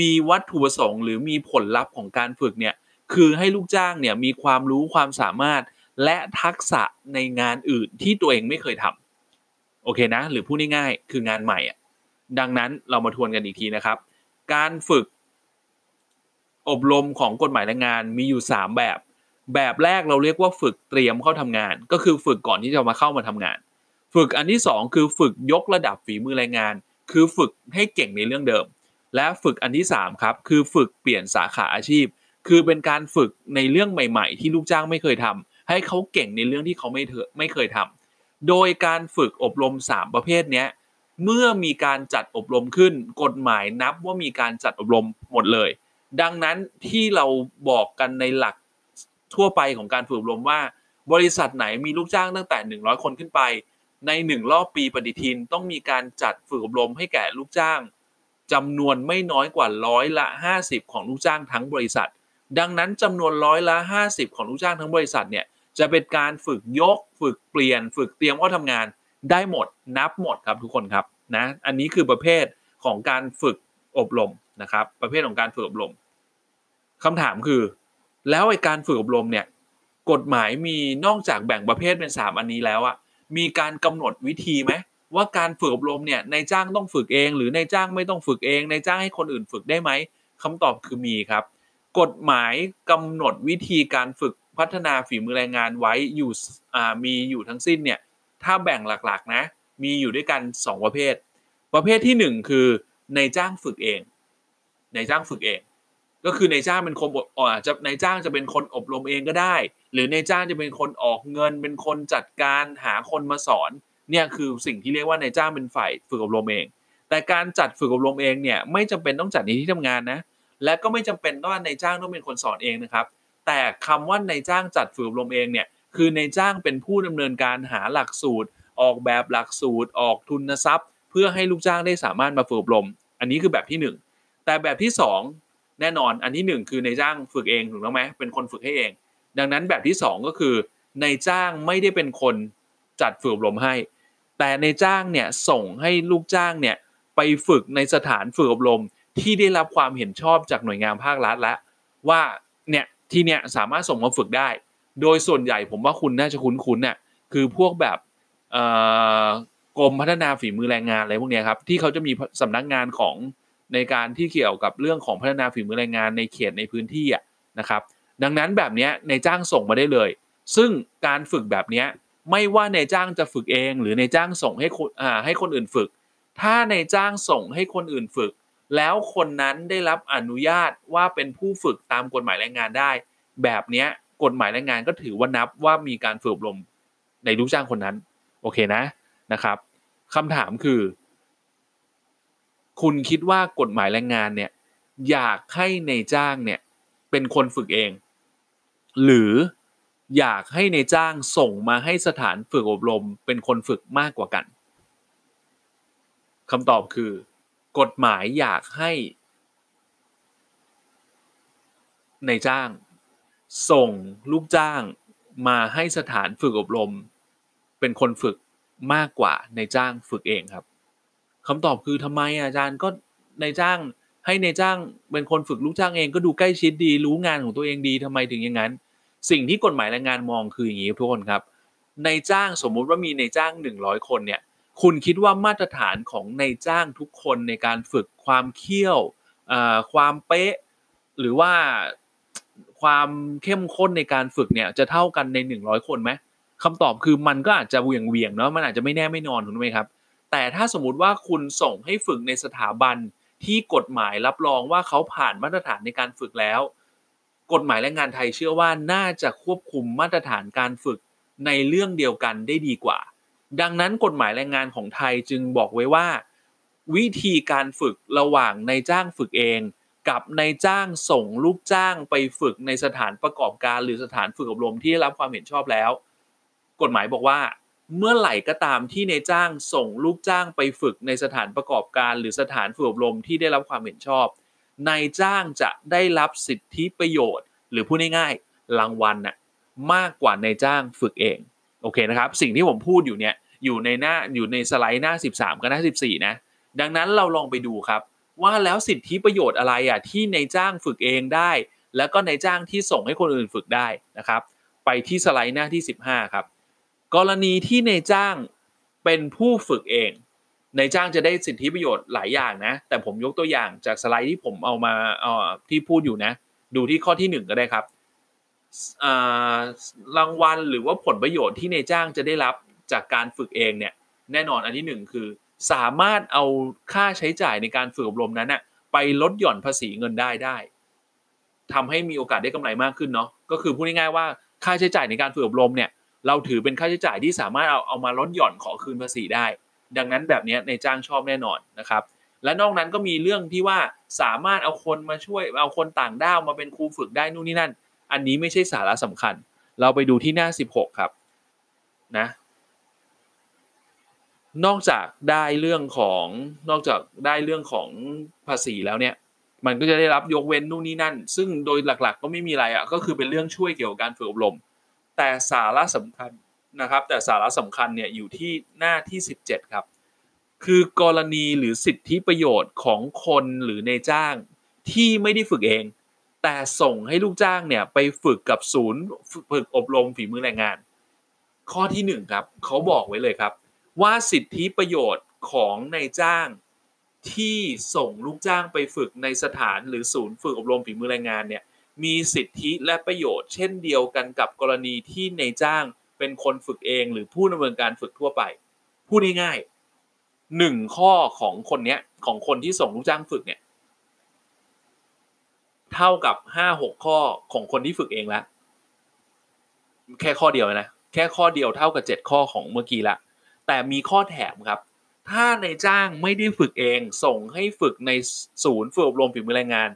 มีวัตถุประสงค์ หรือมีผลลัพธ์ของการฝึกเนี่ยคือให้ลูกจ้างเนี่ยมีความรู้ความสามารถและทักษะในงานอื่นที่ตัวเองไม่เคยทำโอเคนะ หรือพูดง่ายๆคืองานใหม่อะดังนั้นเรามาทวนกันอีกทีนะครับ การฝึก อบรมของกฎหมายแรงงานมีอยู่ 3 แบบ แบบแรกเราเรียกว่าฝึกเตรียมเข้าทำงาน ก็คือฝึกก่อนที่จะมาเข้ามาทำงาน ฝึกอันที่ 2 คือฝึกยกระดับฝีมือแรงงาน คือฝึกให้เก่งในเรื่องเดิม และฝึกอันที่3ครับคือฝึกเปลี่ยนสาขาอาชีพ คือเป็นการฝึกในเรื่องใหม่ๆ ที่ลูกจ้างไม่เคยทำให้เขาเก่งในเรื่องที่เขาไม่เถไม่เคยทำโดยการฝึกอบรม 3 ประเภทนี้เมื่อมีการจัดอบรมขึ้น กฎหมายนับว่ามีการจัดอบรมหมดเลย ดังนั้นที่เราบอกกันในหลักทั่วไปของการฝึกอบรมว่า บริษัทไหนมีลูกจ้างตั้งแต่ 100 คนขึ้นไป ในหนึ่งรอบปีปฏิทินต้องมีการจัดฝึกอบรมให้แก่ลูกจ้างจำนวนไม่น้อยกว่าร้อยละ 50 ของลูกจ้างทั้งบริษัท ดังนั้นจำนวนร้อยละ 50 ของลูกจ้างทั้งบริษัทเนี่ยจะเป็นการฝึกยก ฝึกเปลี่ยน ฝึกเตรียมเข้าทำงานได้หมดนับหมดครับทุกคนครับนะอันนี้คือประเภทของการฝึกอบรมนะครับ ประเภทของการฝึกอบรมคำถามคือ แล้วไอการฝึกอบรมเนี่ยกฎหมายมีนอกจากแบ่งประเภทเป็น 3 อันนี้แล้วอะ มีการกำหนดวิธีไหมว่าการฝึกอบรมเนี่ยในจ้างต้องฝึกเอง หรือในจ้างไม่ต้องฝึกเองในจ้างให้คนอื่นฝึกได้ไหมคำตอบคือมีครับ กฎหมายกำหนดวิธีการฝึกพัฒนาฝีมือแรงงานไว้อยู่มีอยู่ทั้งสิ้นเนี่ยถ้าแบ่งหลักๆนะ มีอยู่ด้วยกัน 2 ประเภท ประเภทที่ 1 คือในจ้างฝึกเองในจ้างฝึกเอง ก็คือนจ้างเป็นคนอาจจะในจ้างจะเป็นคนอบรมเองก็ได้ หรือในจ้างจะเป็นคนออกเงิน เป็นคนจัดการหาคนมาสอนเนี่ยคือสิ่งที่เรียกว่าในจ้างเป็นฝ่ายฝึกอบรมเอง แต่การจัดฝึกอบรมเองเนี่ยไม่จำเป็นต้องจัดในที่ทำงานนะและก็ไม่จำเป็นต้องนจ้างต้องเป็นคนสอนเองนะครับ แต่คำว่าในจ้างจัดฝึกอบรมเองเนี่ยคือในจ้างเป็นผู้ดำเนินการหาหลักสูตร ออกแบบหลักสูตร ออกทุนทรัพย์ เพื่อให้ลูกจ้างได้สามารถมาฝึกอบรม อันนี้คือแบบที่ 1 แต่แบบที่ 2 แน่นอนอันที่ 1 คือในจ้างฝึกเองถูกต้องไหมเป็นคนฝึกให้เอง ดังนั้นแบบที่ 2 ก็คือในจ้างไม่ได้เป็นคนจัดฝึกอบรมให้ แต่ในจ้างเนี่ยส่งให้ลูกจ้างเนี่ยไปฝึกในสถานฝึกอบรมที่ได้รับความเห็นชอบจากหน่วยงานภาครัฐแล้วว่าเนี่ยที่เนี่ยสามารถส่งมาฝึกได้ โดยส่วนใหญ่ผมว่าคุณน่าจะคุ้นๆเนี่ยคือพวกแบบกรมพัฒนาฝีมือแรงงานอะไรพวกนี้ครับที่เขาจะมีสำนักงานของในการที่เกี่ยวกับเรื่องของพัฒนาฝีมือแรงงานในเขตในพื้นที่นะครับ ดังนั้นแบบนี้ในจ้างส่งมาได้เลย ซึ่งการฝึกแบบนี้ไม่ว่าในจ้างจะฝึกเอง หรือในจ้างส่งให้คนให้คนอื่นฝึก ถ้าในจ้างส่งให้คนอื่นฝึก แล้วคนนั้นได้รับอนุญาตว่าเป็นผู้ฝึกตามกฎหมายแรงงานได้ แบบนี้กฎหมายแรงงานก็ถือว่านับว่ามีการฝึกอบรมในลูกจ้างคนนั้น โอเคนะนะครับคำถามคือ คุณคิดว่ากฎหมายแรงงานเนี่ย อยากให้ในจ้างเนี่ย เป็นคนฝึกเอง หรืออยากให้ในจ้างส่งมาให้สถานฝึกอบรมเป็นคนฝึกมากกว่ากันคำตอบคือ กฎหมายอยากให้ในจ้าง ส่งลูกจ้างมาให้สถานฝึกอบรม เป็นคนฝึกมากกว่าในจ้างฝึกเองครับคำตอบคือทำไมอาจารย์ก็ในจ้างให้ในจ้างเป็นคนฝึกลูกจ้างเองก็ดูใกล้ชิดดี รู้งานของตัวเองดีทำไมถึงอย่างนั้น สิ่งที่กฎหมายแรงงานมองคืออย่างนี้ทุกคนครับในจ้างสมมุติว่ามีในจ้าง 100 คนเนี่ยคุณคิดว่ามาตรฐานของในจ้างทุกคนในการฝึกความเคี่ยวความเป๊ะ หรือว่าความเข้มข้นในการฝึกเนี่ยจะเท่ากันใน 100 คนไหมคำตอบคือมันก็อาจจะเวียงเวียงเนาะมันอาจจะไม่แน่ไม่นอนถูกไหมครับ แต่ถ้าสมมติว่าคุณส่งให้ฝึกในสถาบันที่กฎหมายรับรองว่าเขาผ่านมาตรฐานในการฝึกแล้ว กฎหมายแรงงานไทยเชื่อว่าน่าจะควบคุมมาตรฐานการฝึกในเรื่องเดียวกันได้ดีกว่า ดังนั้นกฎหมายแรงงานของไทยจึงบอกไว้ว่า วิธีการฝึกระหว่างในจ้างฝึกเอง กับในจ้างส่งลูกจ้างไปฝึกในสถานประกอบการหรือสถานฝึกอบรมที่ได้รับความเห็นชอบแล้ว กฎหมายบอกว่า เมื่อไหร่ก็ตามที่ในจ้างส่งลูกจ้างไปฝึกในสถานประกอบการ หรือสถานฝึกอบรมที่ได้รับความเห็นชอบ นายจ้างจะได้รับสิทธิประโยชน์ หรือพูดง่ายๆรางวัลน่ะมากกว่านายจ้างฝึกเองโอเคนะครับสิ่งที่ผมพูดอยู่เนี่ยอยู่ในหน้าอยู่ในสไลด์หน้า 13 กับหน้า 14 นะ ดังนั้นเราลองไปดูครับ ว่าแล้วสิทธิประโยชน์อะไรอะที่นายจ้างฝึกเองได้ แล้วก็นายจ้างที่ส่งให้คนอื่นฝึกได้นะครับ ไปที่สไลด์หน้าที่ 15 ครับ กรณีที่ในจ้างเป็นผู้ฝึกเอง ในจ้างจะได้สิทธิประโยชน์หลายอย่างนะ แต่ผมยกตัวอย่างจากสไลด์ที่ผมเอามาเอ่อที่พูดอยู่นะ ดูที่ข้อที่ 1 ก็ได้ครับรางวัลหรือว่าผลประโยชน์ที่ในจ้างจะได้รับจากการฝึกเองเนี่ย แน่นอนอันที่ 1 คือ สามารถเอาค่าใช้จ่ายในการฝึกอบรมนั้นนะไปลดหย่อนภาษีเงินได้ได้ทำให้มีโอกาสได้กำไรมากขึ้นเนาะก็คือพูดง่ายๆว่าค่าใช้จ่ายในการฝึกอบรมเนี่ยเราถือเป็นค่าใช้จ่ายที่สามารถเอาเอามาลดหย่อนขอคืนภาษีได้ ดังนั้นแบบนี้ในจ้างชอบแน่นอนนะครับ และนอกนั้นก็มีเรื่องที่ว่าสามารถเอาคนมาช่วยเอาคนต่างด้าวมาเป็นครูฝึกได้นู่นนี่นั่น อันนี้ไม่ใช่สาระสำคัญ เราไปดูที่หน้า 16 ครับนะนอกจากได้เรื่องของนอกจากได้เรื่องของภาษีแล้วเนี่ย มันก็จะได้รับยกเว้นนู่นนี่นั่น ซึ่งโดยหลักๆ ก็ไม่มีอะไรอะ่ะก็คือเป็นเรื่องช่วยเกี่ยวกับการฝึกอบรม แต่สาระสำคัญ นะครับ แต่สาระสำคัญเนี่ยอยู่ที่หน้าที่ 17 ครับ คือกรณีหรือสิทธิประโยชน์ของคนหรือในจ้างที่ไม่ได้ฝึกเอง แต่ส่งให้ลูกจ้างเนี่ยไปฝึกกับศูนย์ฝึกอบรมฝีมือแรงงาน ข้อที่ 1 ครับเขาบอกไว้เลยครับ ว่าสิทธิประโยชน์ของในจ้างที่ส่งลูกจ้างไปฝึกในสถานหรือศูนย์ฝึกอบรมฝีมือแรงงานเนี่ยมีสิทธิและประโยชน์เช่นเดียวกันกับกรณีที่ในจ้าง เป็นคนฝึกเองหรือผู้ดำเนินการฝึกทั่วไป พูดง่ายๆหนึ่งข้อของคนเนี้ย ของคนที่ส่งลูกจ้างฝึกเนี่ย เท่ากับห้าหกข้อของคนที่ฝึกเองละแค่ข้อเดียวนะแค่ข้อเดียวเท่ากับเจ็ดข้อของเมื่อกี้ละแต่มีข้อแถมครับ ถ้าในจ้างไม่ได้ฝึกเองส่งให้ฝึกในศูนย์ฝึกอบรมฝีมือแรงงาน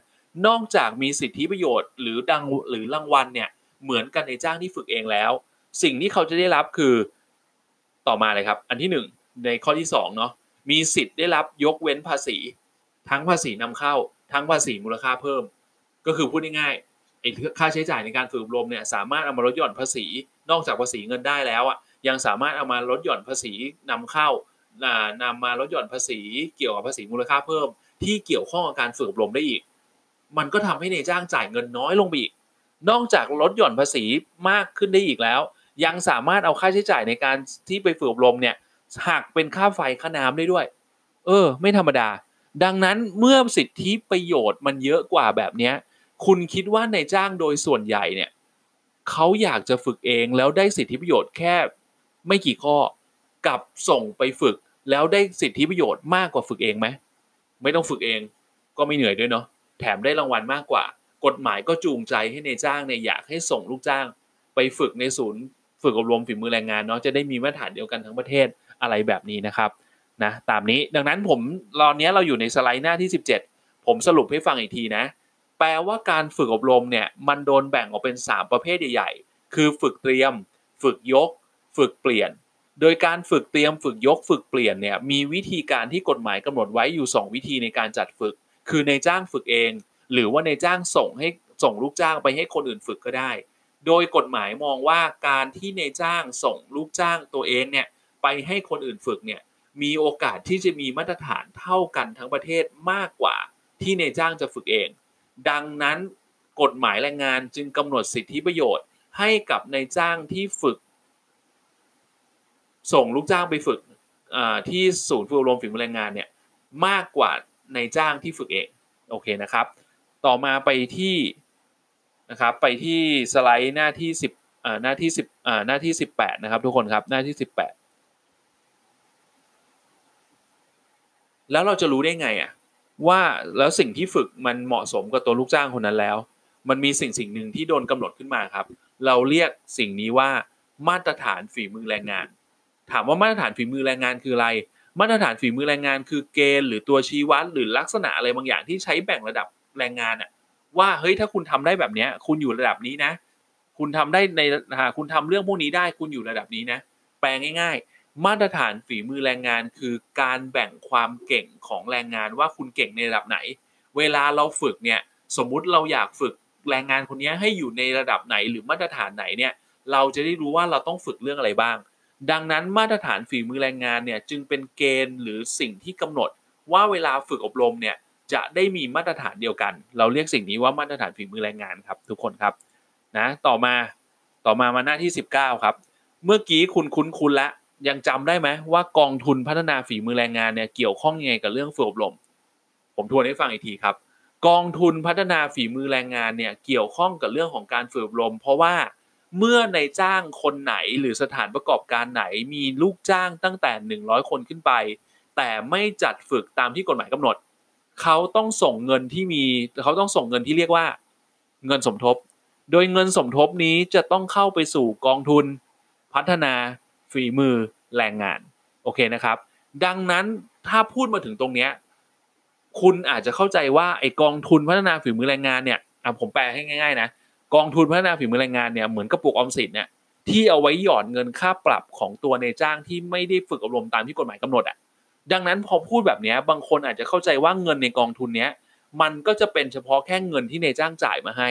นอกจากมีสิทธิประโยชน์ หรือดังหรือรางวัลเนี่ยเหมือนกันในจ้างที่ฝึกเองแล้ว สิ่งที่เขาจะได้รับคือต่อมาเลยครับ อันที่หนึ่งในข้อที่สองเนาะมีสิทธิ์ได้รับยกเว้นภาษี ทั้งภาษีนำเข้า ทั้งภาษีมูลค่าเพิ่ม ก็คือพูดง่ายๆไอ้ค่าใช้จ่ายในการฝึกอบรมเนี่ยสามารถเอามาลดหย่อนภาษี นอกจากภาษีเงินได้แล้วอะยังสามารถเอามาลดหย่อนภาษีนำเข้านำมาลดหย่อนภาษีเกี่ยวกับภาษีมูลค่าเพิ่ม ที่เกี่ยวข้องกับการฝึกอบรมได้อีก มันก็ทำให้ในจ้างจ่ายเงินน้อยลงไปอีก นอกจากลดหย่อนภาษีมากขึ้นได้อีกแล้ว ยังสามารถเอาค่าใช้จ่ายในการที่ไปฝึกอบรมเนี่ยหักเป็นค่าไฟค่าน้ำได้ด้วย เออ ไม่ธรรมดา ดังนั้นเมื่อสิทธิประโยชน์มันเยอะกว่าแบบเนี้ยคุณคิดว่าในจ้างโดยส่วนใหญ่เนี่ยเขาอยากจะฝึกเองแล้วได้สิทธิประโยชน์แค่ไม่กี่ข้อกับส่งไปฝึกแล้วได้สิทธิประโยชน์มากกว่าฝึกเองไหมไม่ต้องฝึกเอง ก็ไม่เหนื่อยด้วยเนาะแถมได้รางวัลมากกว่า กฎหมายก็จูงใจให้ในจ้างเนี่ยอยากให้ส่งลูกจ้าง ไปฝึกในศูนย์ ฝึกอบรมฝีมือแรงงานเนาะจะได้มีมาตรฐานเดียวกันทั้งประเทศอะไรแบบนี้นะครับนะตามนี้ดังนั้นผมตอนนี้เราอยู่ในสไลด์หน้าที่ 17 ผมสรุปให้ฟังอีกทีนะ แปลว่าการฝึกอบรมเนี่ยมันโดนแบ่งออกเป็น 3 ประเภทใหญ่ๆ คือฝึกเตรียม ฝึกยก ฝึกเปลี่ยน โดยการฝึกเตรียมฝึกยกฝึกเปลี่ยนเนี่ยมีวิธีการที่กฎหมายกำหนดไว้อยู่ 2 วิธีในการจัดฝึก คือในจ้างฝึกเอง หรือว่าในจ้างส่งให้ส่งลูกจ้างไปให้คนอื่นฝึกก็ได้ โดยกฎหมายมองว่าการที่ในจ้างส่งลูกจ้างตัวเองเนี่ยไปให้คนอื่นฝึกเนี่ยมีโอกาสที่จะมีมาตรฐานเท่ากันทั้งประเทศมากกว่าที่ในจ้างจะฝึกเอง ดังนั้นกฎหมายแรงงานจึงกำหนดสิทธิประโยชน์ ให้กับในจ้างที่ฝึก ส่งลูกจ้างไปฝึกที่ศูนย์ฝึกอบรมฝีมือแรงงานเนี่ยมากกว่าในจ้างที่ฝึกเองโอเคนะครับ ต่อมาไปที่ นะครับไปที่สไลด์หน้าที่10หน้าที่10หน้าที่18นะครับทุกคนครับหน้าที่18แล้วเราจะรู้ได้ไงอะว่าแล้วสิ่งที่ฝึกมันเหมาะสมกับตัวลูกจ้างคนนั้นแล้ว มันมีสิ่งสิ่งหนึ่งที่โดนกำหนดขึ้นมาครับ เราเรียกสิ่งนี้ว่ามาตรฐานฝีมือแรงงาน ถามว่ามาตรฐานฝีมือแรงงานคืออะไร มาตรฐานฝีมือแรงงานคือเกณฑ์หรือตัวชี้วัดหรือลักษณะอะไรบางอย่างที่ใช้แบ่งระดับแรงงานอะ ว่าเฮ้ยถ้าคุณทำได้แบบนี้คุณอยู่ระดับนี้นะ คุณทำได้ในคุณทำเรื่องพวกนี้ได้ คุณอยู่ระดับนี้นะ แปลง่ายมาตรฐานฝีมือแรงงานคือการแบ่งความเก่งของแรงงานว่าคุณเก่งในระดับไหน เวลาเราฝึกเนี่ยสมมุติเราอยากฝึกแรงงานคนนี้ให้อยู่ในระดับไหนหรือมาตรฐานไหนเนี่ย เราจะได้รู้ว่าเราต้องฝึกเรื่องอะไรบ้าง ดังนั้นมาตรฐานฝีมือแรงงานเนี่ยจึงเป็นเกณฑ์หรือสิ่งที่กำหนดว่าเวลาฝึกอบรมเนี่ย จะได้มีมาตรฐานเดียวกัน เราเรียกสิ่งนี้ว่ามาตรฐานฝีมือแรงงานครับ ทุกคนครับนะต่อมาต่อมามาหน้าที่ 19 ครับ เมื่อกี้คุณคุ้นคุ้นละยังจำได้ไหมว่ากองทุนพัฒนาฝีมือแรงงานเนี่ยเกี่ยวข้องยังไงกับเรื่องฝึกอบรม ผมทวนให้ฟังอีกทีครับ กองทุนพัฒนาฝีมือแรงงานเนี่ยเกี่ยวข้องกับเรื่องของการฝึกอบรม เพราะว่าเมื่อในจ้างคนไหนหรือสถานประกอบการไหนมีลูกจ้างตั้งแต่ 100 คนขึ้นไป แต่ไม่จัดฝึกตามที่กฎหมายกำหนด เขาต้องส่งเงินที่มีเขาต้องส่งเงินที่เรียกว่า เงินสมทบ โดยเงินสมทบนี้จะต้องเข้าไปสู่กองทุน พัฒนาฝีมือแรงงานโอเคนะครับ ดังนั้นถ้าพูดมาถึงตรงเนี้ยคุณอาจจะเข้าใจว่าไอกองทุนพัฒนาฝีมือแรงงานเนี่ยผมแปลให้ง่ายๆนะกองทุนพัฒนาฝีมือแรงงานเนี่ยเหมือนกระปุกออมสินเนี่ยที่เอาไว้หย่อดเงินค่าปรับของตัวในจ้างที่ไม่ได้ฝึกอบรมตามที่กฎหมายกำหนดอะ ดังนั้นพอพูดแบบนี้บางคนอาจจะเข้าใจว่าเงินในกองทุนเนี้ยมันก็จะเป็นเฉพาะแค่เงินที่ในจ้างจ่ายมาให้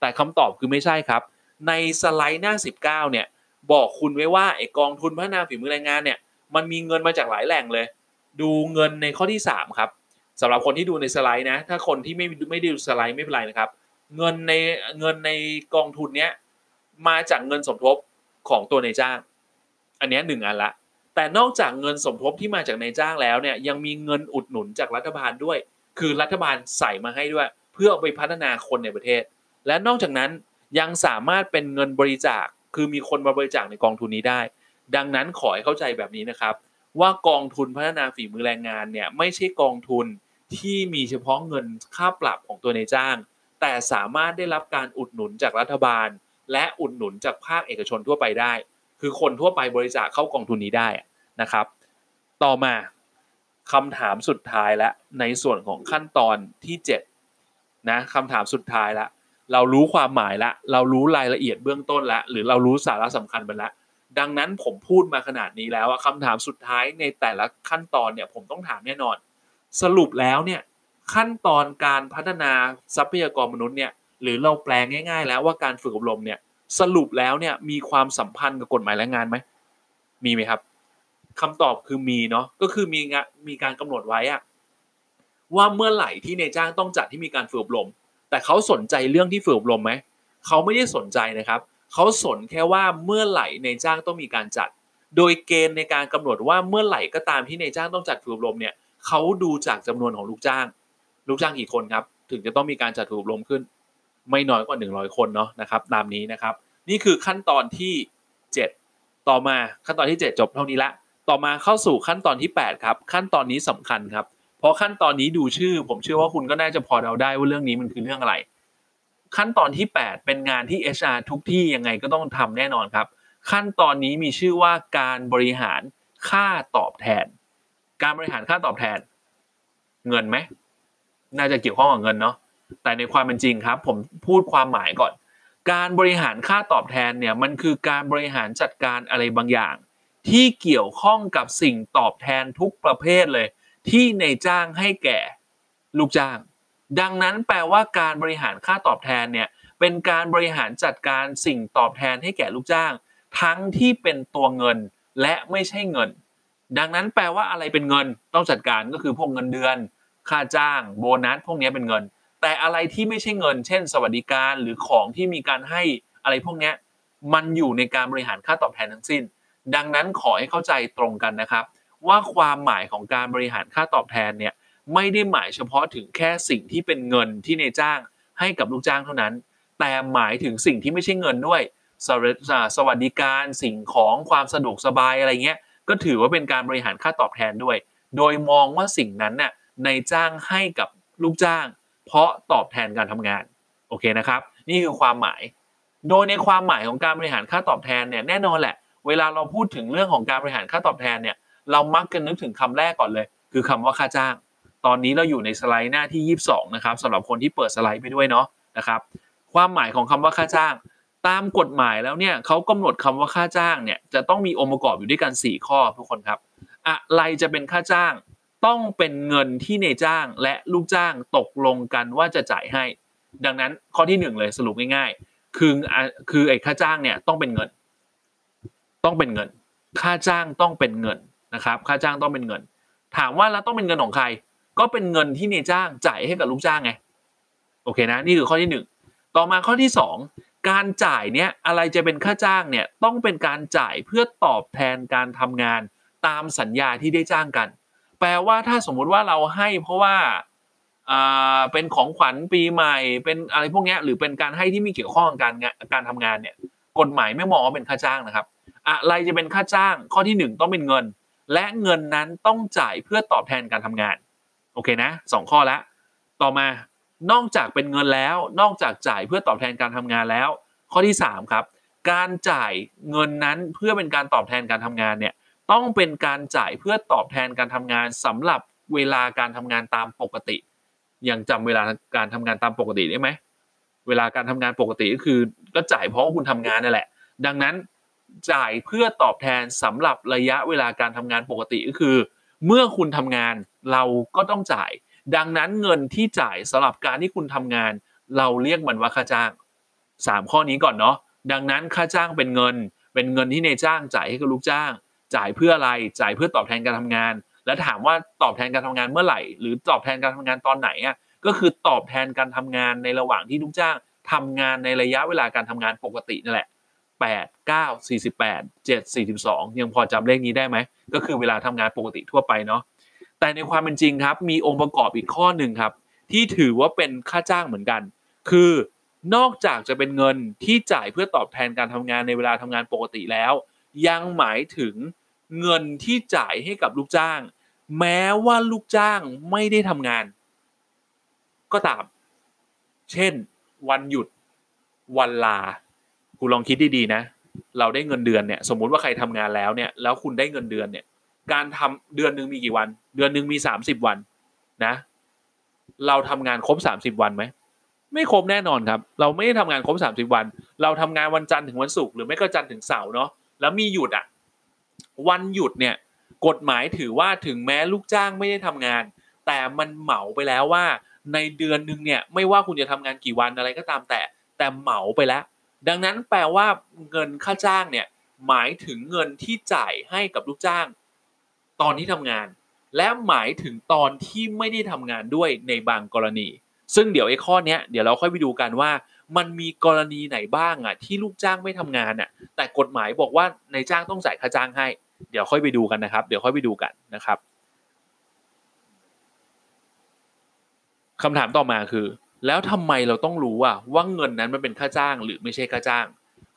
แต่คำตอบคือไม่ใช่ครับ ในสไลด์หน้า 19 เนี่ย บอกคุณไว้ว่าไอกองทุนพัฒนาฝีมือแรงงานเนี่ย มันมีเงินมาจากหลายแหล่งเลย ดูเงินในข้อที่ 3 ครับสำหรับคนที่ดูในสไลด์นะ ถ้าคนที่ไม่ไม่ได้ดูสไลด์ไม่เป็นไรนะครับ เงินในเงินในกองทุนเนี้ยมาจากเงินสมทบของตัวในจ้าง อันนี้หนึ่งอันละ แต่นอกจากเงินสมทบที่มาจากในจ้างแล้วเนี่ยยังมีเงินอุดหนุนจากรัฐบาลด้วย คือรัฐบาลใส่มาให้ด้วย เพื่อเอาไปพัฒนาคนในประเทศ และนอกจากนั้นยังสามารถเป็นเงินบริจาค คือมีคนมาบริจาคในกองทุนนี้ได้ ดังนั้นขอให้เข้าใจแบบนี้นะครับ ว่ากองทุนพัฒนาฝีมือแรงงานเนี่ยไม่ใช่กองทุนที่มีเฉพาะเงินค่าปรับของตัวในจ้าง แต่สามารถได้รับการอุดหนุนจากรัฐบาล และอุดหนุนจากภาคเอกชนทั่วไปได้ คือคนทั่วไปบริจาคเข้ากองทุนนี้ได้นะครับ ต่อมาคำถามสุดท้ายและในส่วนของขั้นตอนที่7นะคำถามสุดท้ายละเรารู้ความหมายละเรารู้รายละเอียดเบื้องต้นละหรือเรารู้สาระสำคัญไปล้วดังนั้นผมพูดมาขนาดนี้แล้วคำถามสุดท้ายในแต่ละขั้นตอนเนี่ยผมต้องถามแน่นอน สรุปแล้วเนี่ยขั้นตอนการพัฒนาทรัพยากรมนุษย์เนี่ยหรือเราแปลงง่าย ๆ แล้วว่าการฝึกอบรมเนี่ย สรุปแล้วเนี่ยมีความสัมพันธ์กับกฎหมายแรงงานไหมมีไหมครับคำตอบคือมีเนาะก็คือมีงมีการกำหนดไว้อะว่าเมื่อไหร่ที่ในจ้างต้องจัดที่มีการฝึกอบรม แต่เขาสนใจเรื่องที่ฝึกอบรมไหมเขาไม่ได้สนใจนะครับเขาสนแค่ว่าเมื่อไหร่ในจ้างต้องมีการจัด โดยเกณฑ์ในการกำหนดว่าเมื่อไหร่ก็ตามที่ในจ้างต้องจัดฝึกอบรมเนี่ยเขาดูจากจำนวนของลูกจ้าง ลูกจ้างกี่คนครับ ถึงจะต้องมีการจัดฝึกอบรมขึ้น ไม่น้อยกว่า 100 คนเนาะนะครับตามนี้นะครับ นี่คือขั้นตอนที่ 7 ต่อมาขั้นตอนที่ 7 จบเท่านี้ละ ต่อมาเข้าสู่ขั้นตอนที่ 8 ครับ ขั้นตอนนี้สำคัญครับเพราะขั้นตอนนี้ดูชื่อ ผมเชื่อว่าคุณก็น่าจะพอเดาได้ว่าเรื่องนี้มันคือเรื่องอะไร ขั้นตอนที่ 8 เป็นงานที่ HR ทุกที่ยังไงก็ต้องทำแน่นอนครับ ขั้นตอนนี้มีชื่อว่าการบริหารค่าตอบแทน การบริหารค่าตอบแทน เงินไหมน่าจะเกี่ยวข้องกับเงินเนาะ แต่ในความเป็นจริงครับ ผมพูดความหมายก่อน การบริหารค่าตอบแทนเนี่ยมันคือการบริหารจัดการอะไรบางอย่าง ที่เกี่ยวข้องกับสิ่งตอบแทนทุกประเภทเลย ที่ในจ้างให้แก่ลูกจ้าง ดังนั้นแปลว่าการบริหารค่าตอบแทนเนี่ยเป็นการบริหารจัดการสิ่งตอบแทนให้แก่ลูกจ้าง ทั้งที่เป็นตัวเงินและไม่ใช่เงิน ดังนั้นแปลว่าอะไรเป็นเงิน ต้องจัดการก็คือพวกเงินเดือน ค่าจ้าง โบนัสพวกนี้เป็นเงิน แต่อะไรที่ไม่ใช่เงิน เช่น สวัสดิการหรือของที่มีการให้อะไรพวกนี้มันอยู่ในการบริหารค่าตอบแทนทั้งสิ้น ดังนั้นขอให้เข้าใจตรงกันนะครับ ว่าความหมายของการบริหารค่าตอบแทนเนี่ยไม่ได้หมายเฉพาะถึงแค่สิ่งที่เป็นเงินที่ในจ้างให้กับลูกจ้างเท่านั้น แต่หมายถึงสิ่งที่ไม่ใช่เงินด้วยสวัสดิการสิ่งของความสะดวกสบายอะไรเงี้ยก็ถือว่าเป็นการบริหารค่าตอบแทนด้วย โดยมองว่าสิ่งนั้นน่ะในจ้างให้กับลูกจ้าง เพราะตอบแทนการทำงาน โอเคนะครับ นี่คือความหมาย โดยในความหมายของการบริหารค่าตอบแทนเนี่ยแน่นอนแหละ เวลาเราพูดถึงเรื่องของการบริหารค่าตอบแทนเนี่ยเรามักจะนึกถึงคำแรกก่อนเลย คือคำว่าค่าจ้าง ตอนนี้เราอยู่ในสไลด์หน้าที่ 22 นะครับสำหรับคนที่เปิดสไลด์ไปด้วยเนาะนะครับความหมายของคำว่าค่าจ้าง ตามกฎหมายแล้วเนี่ยเขากำหนดคำว่าค่าจ้างเนี่ยจะต้องมีองค์ประกอบอยู่ด้วยกัน 4 ข้อทุกคนครับ อะไรจะเป็นค่าจ้าง ต้องเป็นเงินที่ในจ้างและลูกจ้างตกลงกันว่าจะจ่ายให้ ดังนั้นข้อที่1เลยสรุปง่ายๆ คือคือไอ้ค่าจ้างเนี่ยต้องเป็นเงิน ต้องเป็นเงิน ค่าจ้างต้องเป็นเงินนะครับ ค่าจ้างต้องเป็นเงิน ถามว่าแล้วต้องเป็นเงินของใคร ก็เป็นเงินที่ในจ้างจ่ายให้กับลูกจ้างไงโอเคนะนี่คือข้อที่หนึ่งต่อมาข้อที่สองการจ่ายเนี้ยอะไรจะเป็นค่าจ้างเนี่ยต้องเป็นการจ่ายเพื่อตอบแทนการทำงานตามสัญญาที่ได้จ้างกัน แปลว่าถ้าสมมุติว่าเราให้เพราะว่าอ่าเป็นของขวัญปีใหม่ เป็นอะไรพวกนี้หรือเป็นการให้ที่มีเกี่ยวข้องกับการการทำงานเนี่ย กฎหมายไม่มองว่าเป็นค่าจ้างนะครับ อะไรจะเป็นค่าจ้างข้อที่ 1 ต้องเป็นเงิน และเงินนั้นต้องจ่ายเพื่อตอบแทนการทำงาน โอเคนะสองข้อแล้วต่อมานอกจากเป็นเงินแล้ว นอกจากจ่ายเพื่อตอบแทนการทำงานแล้ว ข้อที่3ครับการจ่ายเงินนั้นเพื่อเป็นการตอบแทนการทำงานเนี่ย ต้องเป็นการจ่ายเพื่อตอบแทนการทำงานสำหรับเวลาการทำงานตามปกติ ยังจำเวลาการทำงานตามปกติได้ไหมเวลาการทำงานปกติก็คือ ก็จ่ายเพราะคุณทำงานนั่นแหละ ดังนั้นจ่ายเพื่อตอบแทนสำหรับระยะเวลาการทำงานปกติก็คือ เมื่อคุณทำงานเราก็ต้องจ่าย ดังนั้นเงินที่จ่ายสำหรับการที่คุณทำงาน เราเรียกมันว่าค่าจ้าง 3 ข้อนี้ก่อนเนาะดังนั้นค่าจ้างเป็นเงิน เป็นเงินที่ในจ้างจ่ายให้กับลูกจ้าง จ่ายเพื่ออะไรจ่ายเพื่อตอบแทนการทำงาน แล้วถามว่าตอบแทนการทำงานเมื่อไหร่ หรือตอบแทนการทำงานตอนไหนอะก็คือตอบแทนการทำงานในระหว่างที่ลูกจ้างทำงานในระยะเวลาการทำงานปกตินั่นแหละ8 9 48 7 42 ยังพอจำเลขนี้ได้ไหม ก็คือเวลาทำงานปกติทั่วไปเนาะแต่ในความเป็นจริงครับ มีองค์ประกอบอีกข้อหนึ่งครับ ที่ถือว่าเป็นค่าจ้างเหมือนกัน คือนอกจากจะเป็นเงินที่จ่ายเพื่อตอบแทนการทำงานในเวลาทำงานปกติแล้ว ยังหมายถึง เงินที่จ่ายให้กับลูกจ้าง แม้ว่าลูกจ้างไม่ได้ทำงาน ก็ตาม เช่น วันหยุด วันลา คุณลองคิดดีๆนะ เราได้เงินเดือนเนี่ย สมมุติว่าใครทำงานแล้วเนี่ย แล้วคุณได้เงินเดือนเนี่ย การทำเดือนหนึ่งมีกี่วัน เดือนหนึ่งมีสามสิบวันนะ เราทำงานครบสามสิบวันไหมไม่ครบแน่นอนครับ เราไม่ได้ทำงานครบสามสิบวัน เราทำงานวันจันทร์ถึงวันศุกร์หรือไม่ก็จันทร์ถึงเสาร์เนาะแล้วมีหยุดอะ วันหยุดเนี่ยกฎหมายถือว่าถึงแม้ลูกจ้างไม่ได้ทำงาน แต่มันเหมาไปแล้วว่า ในเดือนหนึ่งเนี่ยไม่ว่าคุณจะทำงานกี่วันอะไรก็ตามแต่ แต่เหมาไปแล้ว ดังนั้นแปลว่าเงินค่าจ้างเนี่ยหมายถึงเงินที่จ่ายให้กับลูกจ้าง ตอนที่ทำงาน และหมายถึงตอนที่ไม่ได้ทำงานด้วยในบางกรณี ซึ่งเดี๋ยวไอ้ข้อเนี้ยเดี๋ยวเราค่อยไปดูกันว่า มันมีกรณีไหนบ้างอะ ที่ลูกจ้างไม่ทำงานอะ แต่กฎหมายบอกว่านายจ้างต้องจ่ายค่าจ้างให้ เดี๋ยวค่อยไปดูกันนะครับ เดี๋ยวค่อยไปดูกันนะครับคำถามต่อมาคือ แล้วทำไมเราต้องรู้อะว่าเงินนั้นมันเป็นค่าจ้าง หรือไม่ใช่ค่าจ้าง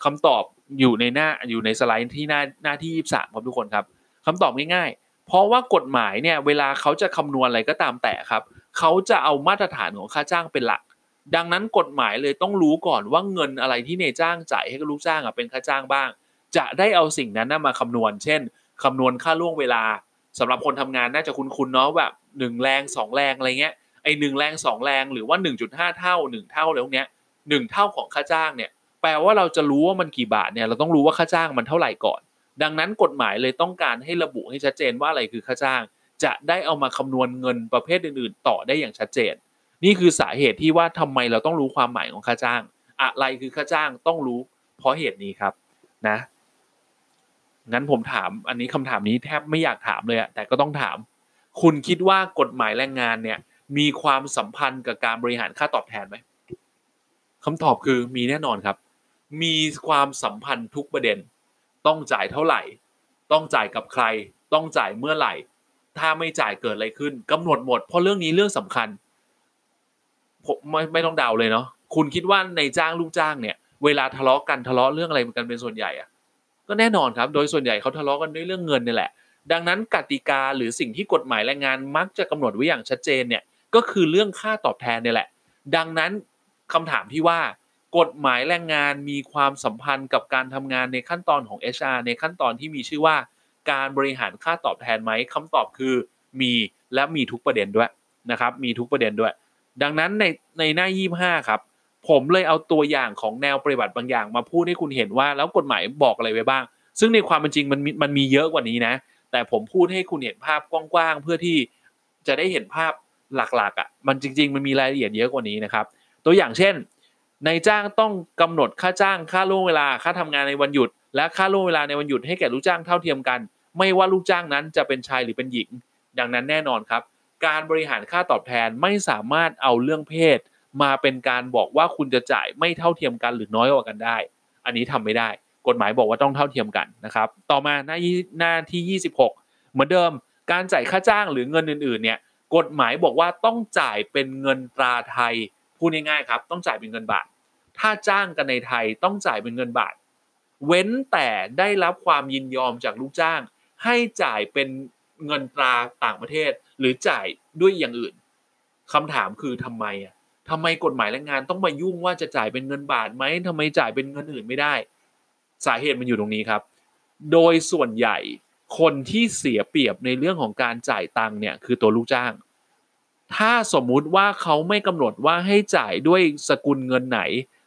คำตอบอยู่ในหน้าอยู่ในสไลด์ที่หน้าหน้าที่ยี่สามครับทุกคนครับคำตอบง่ายๆ เพราะว่ากฎหมายเนี่ย เวลาเขาจะคำนวณอะไรก็ตามแต่ครับเขาจะเอามาตรฐานของค่าจ้างเป็นหลัก ดังนั้นกฎหมายเลยต้องรู้ก่อนว่าเงินอะไรที่นายจ้างจ่ายให้กับลูกจ้างอะเป็นค่าจ้างบ้าง จะได้เอาสิ่งนั้นมาคำนวณ เช่นคำนวณค่าล่วงเวลาสำหรับคนทำงานน่าจะคุ้นๆเนาะแบบหนึ่งแรงสองแรงอะไรเงี้ยไอหนึ่งแรงสองแรงหรือว่า 1.5 เท่า 1 เท่าอะไรพวกเนี้ยหนึ่งเท่าของค่าจ้างเนี่ยแปลว่าเราจะรู้ว่ามันกี่บาทเนี่ยเราต้องรู้ว่าค่าจ้างมันเท่าไหร่ก่อน ดังนั้นกฎหมายเลยต้องการให้ระบุให้ชัดเจนว่าอะไรคือค่าจ้าง จะได้เอามาคำนวณเงินประเภทอื่น ๆ ต่อได้อย่างชัดเจน นี่คือสาเหตุที่ว่าทำไมเราต้องรู้ความหมายของค่าจ้าง อะไรคือค่าจ้างต้องรู้ เพราะเหตุนี้ครับนะงั้นผมถามอันนี้คำถามนี้แทบไม่อยากถามเลยอะแต่ก็ต้องถาม คุณคิดว่ากฎหมายแรงงานเนี่ย มีความสัมพันธ์กับการบริหารค่าตอบแทนไหมคำตอบคือมีแน่นอนครับ มีความสัมพันธ์ทุกประเด็น ต้องจ่ายเท่าไหร่ ต้องจ่ายกับใคร ต้องจ่ายเมื่อไหร่ ถ้าไม่จ่ายเกิดอะไรขึ้นกำหนดหมดเพราะเรื่องนี้เรื่องสำคัญ ผมไม่ไม่ต้องเดาเลยเนาะคุณคิดว่าในจ้างลูกจ้างเนี่ย เวลาทะเลาะกันทะเลาะเรื่องอะไรกันเป็นส่วนใหญ่อะก็แน่นอนครับ โดยส่วนใหญ่เขาทะเลาะกันด้วยเรื่องเงินนี่แหละ ดังนั้นกติกาหรือสิ่งที่กฎหมายแรงงานมักจะกำหนดไว้อย่างชัดเจนเนี่ยก็คือเรื่องค่าตอบแทนนี่แหละ ดังนั้นคำถามที่ว่ากฎหมายแรงงานมีความสัมพันธ์กับการทำงานในขั้นตอนของ HR ในขั้นตอนที่มีชื่อว่า การบริหารค่าตอบแทนไหมคำตอบคือมีและมีทุกประเด็นด้วยนะครับ มีทุกประเด็นด้วย ดังนั้นในในหน้า25ครับ ผมเลยเอาตัวอย่างของแนวปฏิบัติบางอย่าง มาพูดให้คุณเห็นว่าแล้วกฎหมายบอกอะไรไว้บ้าง ซึ่งในความเป็นจริงมันมันมีเยอะกว่านี้นะ แต่ผมพูดให้คุณเห็นภาพกว้างๆเพื่อที่จะได้เห็นภาพหลักๆอะ่ะมันจริง ๆ มันมีรายละเอียดเยอะกว่านี้นะครับ ตัวอย่างเช่นนายจ้างต้องกำหนดค่าจ้างค่าล่วงเวลาค่าทำงานในวันหยุด และค่าล่วงเวลาในวันหยุดให้แก่ลูกจ้างเท่าเทียมกัน ไม่ว่าลูกจ้างนั้นจะเป็นชายหรือเป็นหญิง ดังนั้นแน่นอนครับ การบริหารค่าตอบแทนไม่สามารถเอาเรื่องเพศ มาเป็นการบอกว่าคุณจะจ่ายไม่เท่าเทียมกันหรือน้อยกว่ากันได้ อันนี้ทำไม่ได้ กฎหมายบอกว่าต้องเท่าเทียมกันนะครับ ต่อมาหน้าหน้าที่ 26 เหมือนเดิมการจ่ายค่าจ้างหรือเงินอื่นๆเนี่ยกฎหมายบอกว่าต้องจ่ายเป็นเงินตราไทยพูดง่ายๆครับ ต้องจ่ายเป็นเงินบาท ถ้าจ้างกันในไทยต้องจ่ายเป็นเงินบาท เว้นแต่ได้รับความยินยอมจากลูกจ้าง ให้จ่ายเป็น เงินตราต่างประเทศ หรือจ่ายด้วยอย่างอื่นคำถามคือทำไมอะทำไมกฎหมายแรงงานต้องมายุ่งว่าจะจ่ายเป็นเงินบาทไหมทำไมจ่ายเป็นเงินอื่นไม่ได้ สาเหตุมันอยู่ตรงนี้ครับ โดยส่วนใหญ่คนที่เสียเปรียบในเรื่องของการจ่ายตังค์เนี่ยคือตัวลูกจ้าง ถ้าสมมุติว่าเขาไม่กำหนดว่าให้จ่ายด้วยสกุลเงินไหน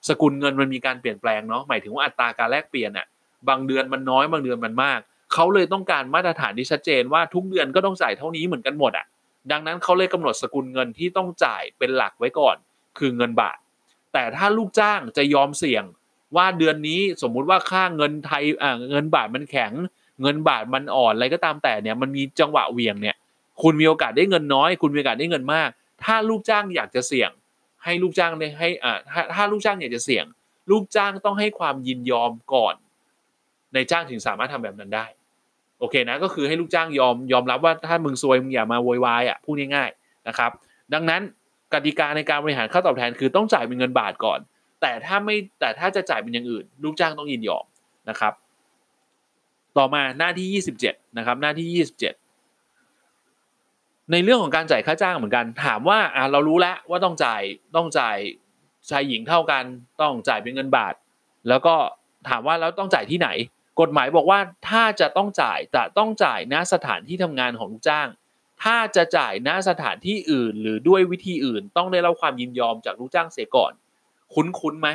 สกุลเงินมันมีการเปลี่ยนแปลงเนาะหมายถึงว่าอัตราการแลกเปลี่ยนอะบางเดือนมันน้อยบางเดือนมันมาก เขาเลยต้องการมาตรฐานที่ชัดเจนว่าทุกเดือนก็ต้องจ่ายเท่านี้เหมือนกันหมดอะ ดังนั้นเขาเลยกำหนดสกุลเงินที่ต้องจ่ายเป็นหลักไว้ก่อน คือเงินบาท แต่ถ้าลูกจ้างจะยอมเสี่ยง ว่าเดือนนี้สมมุติว่าค่าเงินไทยอ่าเงินบาทมันแข็ง เงินบาทมันอ่อนอะไรก็ตามแต่เนี่ยมันมีจังหวะเวียงเนี่ยคุณมีโอกาสได้เงินน้อย คุณมีโอกาสได้เงินมาก ถ้าลูกจ้างอยากจะเสี่ยง ให้ลูกจ้างได้ให้อ่าถ้าถ้าลูกจ้างอยากจะเสี่ยง ลูกจ้างต้องให้ความยินยอมก่อนในจ้างถึงสามารถทำแบบนั้นได้ โอเคนะก็คือให้ลูกจ้างยอมยอมรับว่าถ้ามึงซวยมึงอย่ามาโวยวายอะพูดง่ายๆนะครับ ดังนั้นกติกาในการบริหารค่าตอบแทนคือต้องจ่ายเป็นเงินบาทก่อน แต่ถ้าไม่แต่ถ้าจะจ่ายเป็นอย่างอื่น ลูกจ้างต้องยินยอมนะครับ ต่อมาหน้าที่ 27 นะครับ หน้าที่ 27 ในเรื่องของการจ่ายค่าจ้างเหมือนกัน ถามว่าอ่าเรารู้แล้วว่าต้องจ่ายต้องจ่ายชายหญิงเท่ากัน ต้องจ่ายเป็นเงินบาท แล้วก็ถามว่าแล้วต้องจ่ายที่ไหน กฎหมายบอกว่าถ้าจะต้องจ่ายจะต้องจ่ายณสถานที่ทำงานของลูกจ้าง ถ้าจะจ่ายณสถานที่อื่น หรือด้วยวิธีอื่น ต้องได้รับความยินยอมจากลูกจ้างเสียก่อน คุ้นๆไหม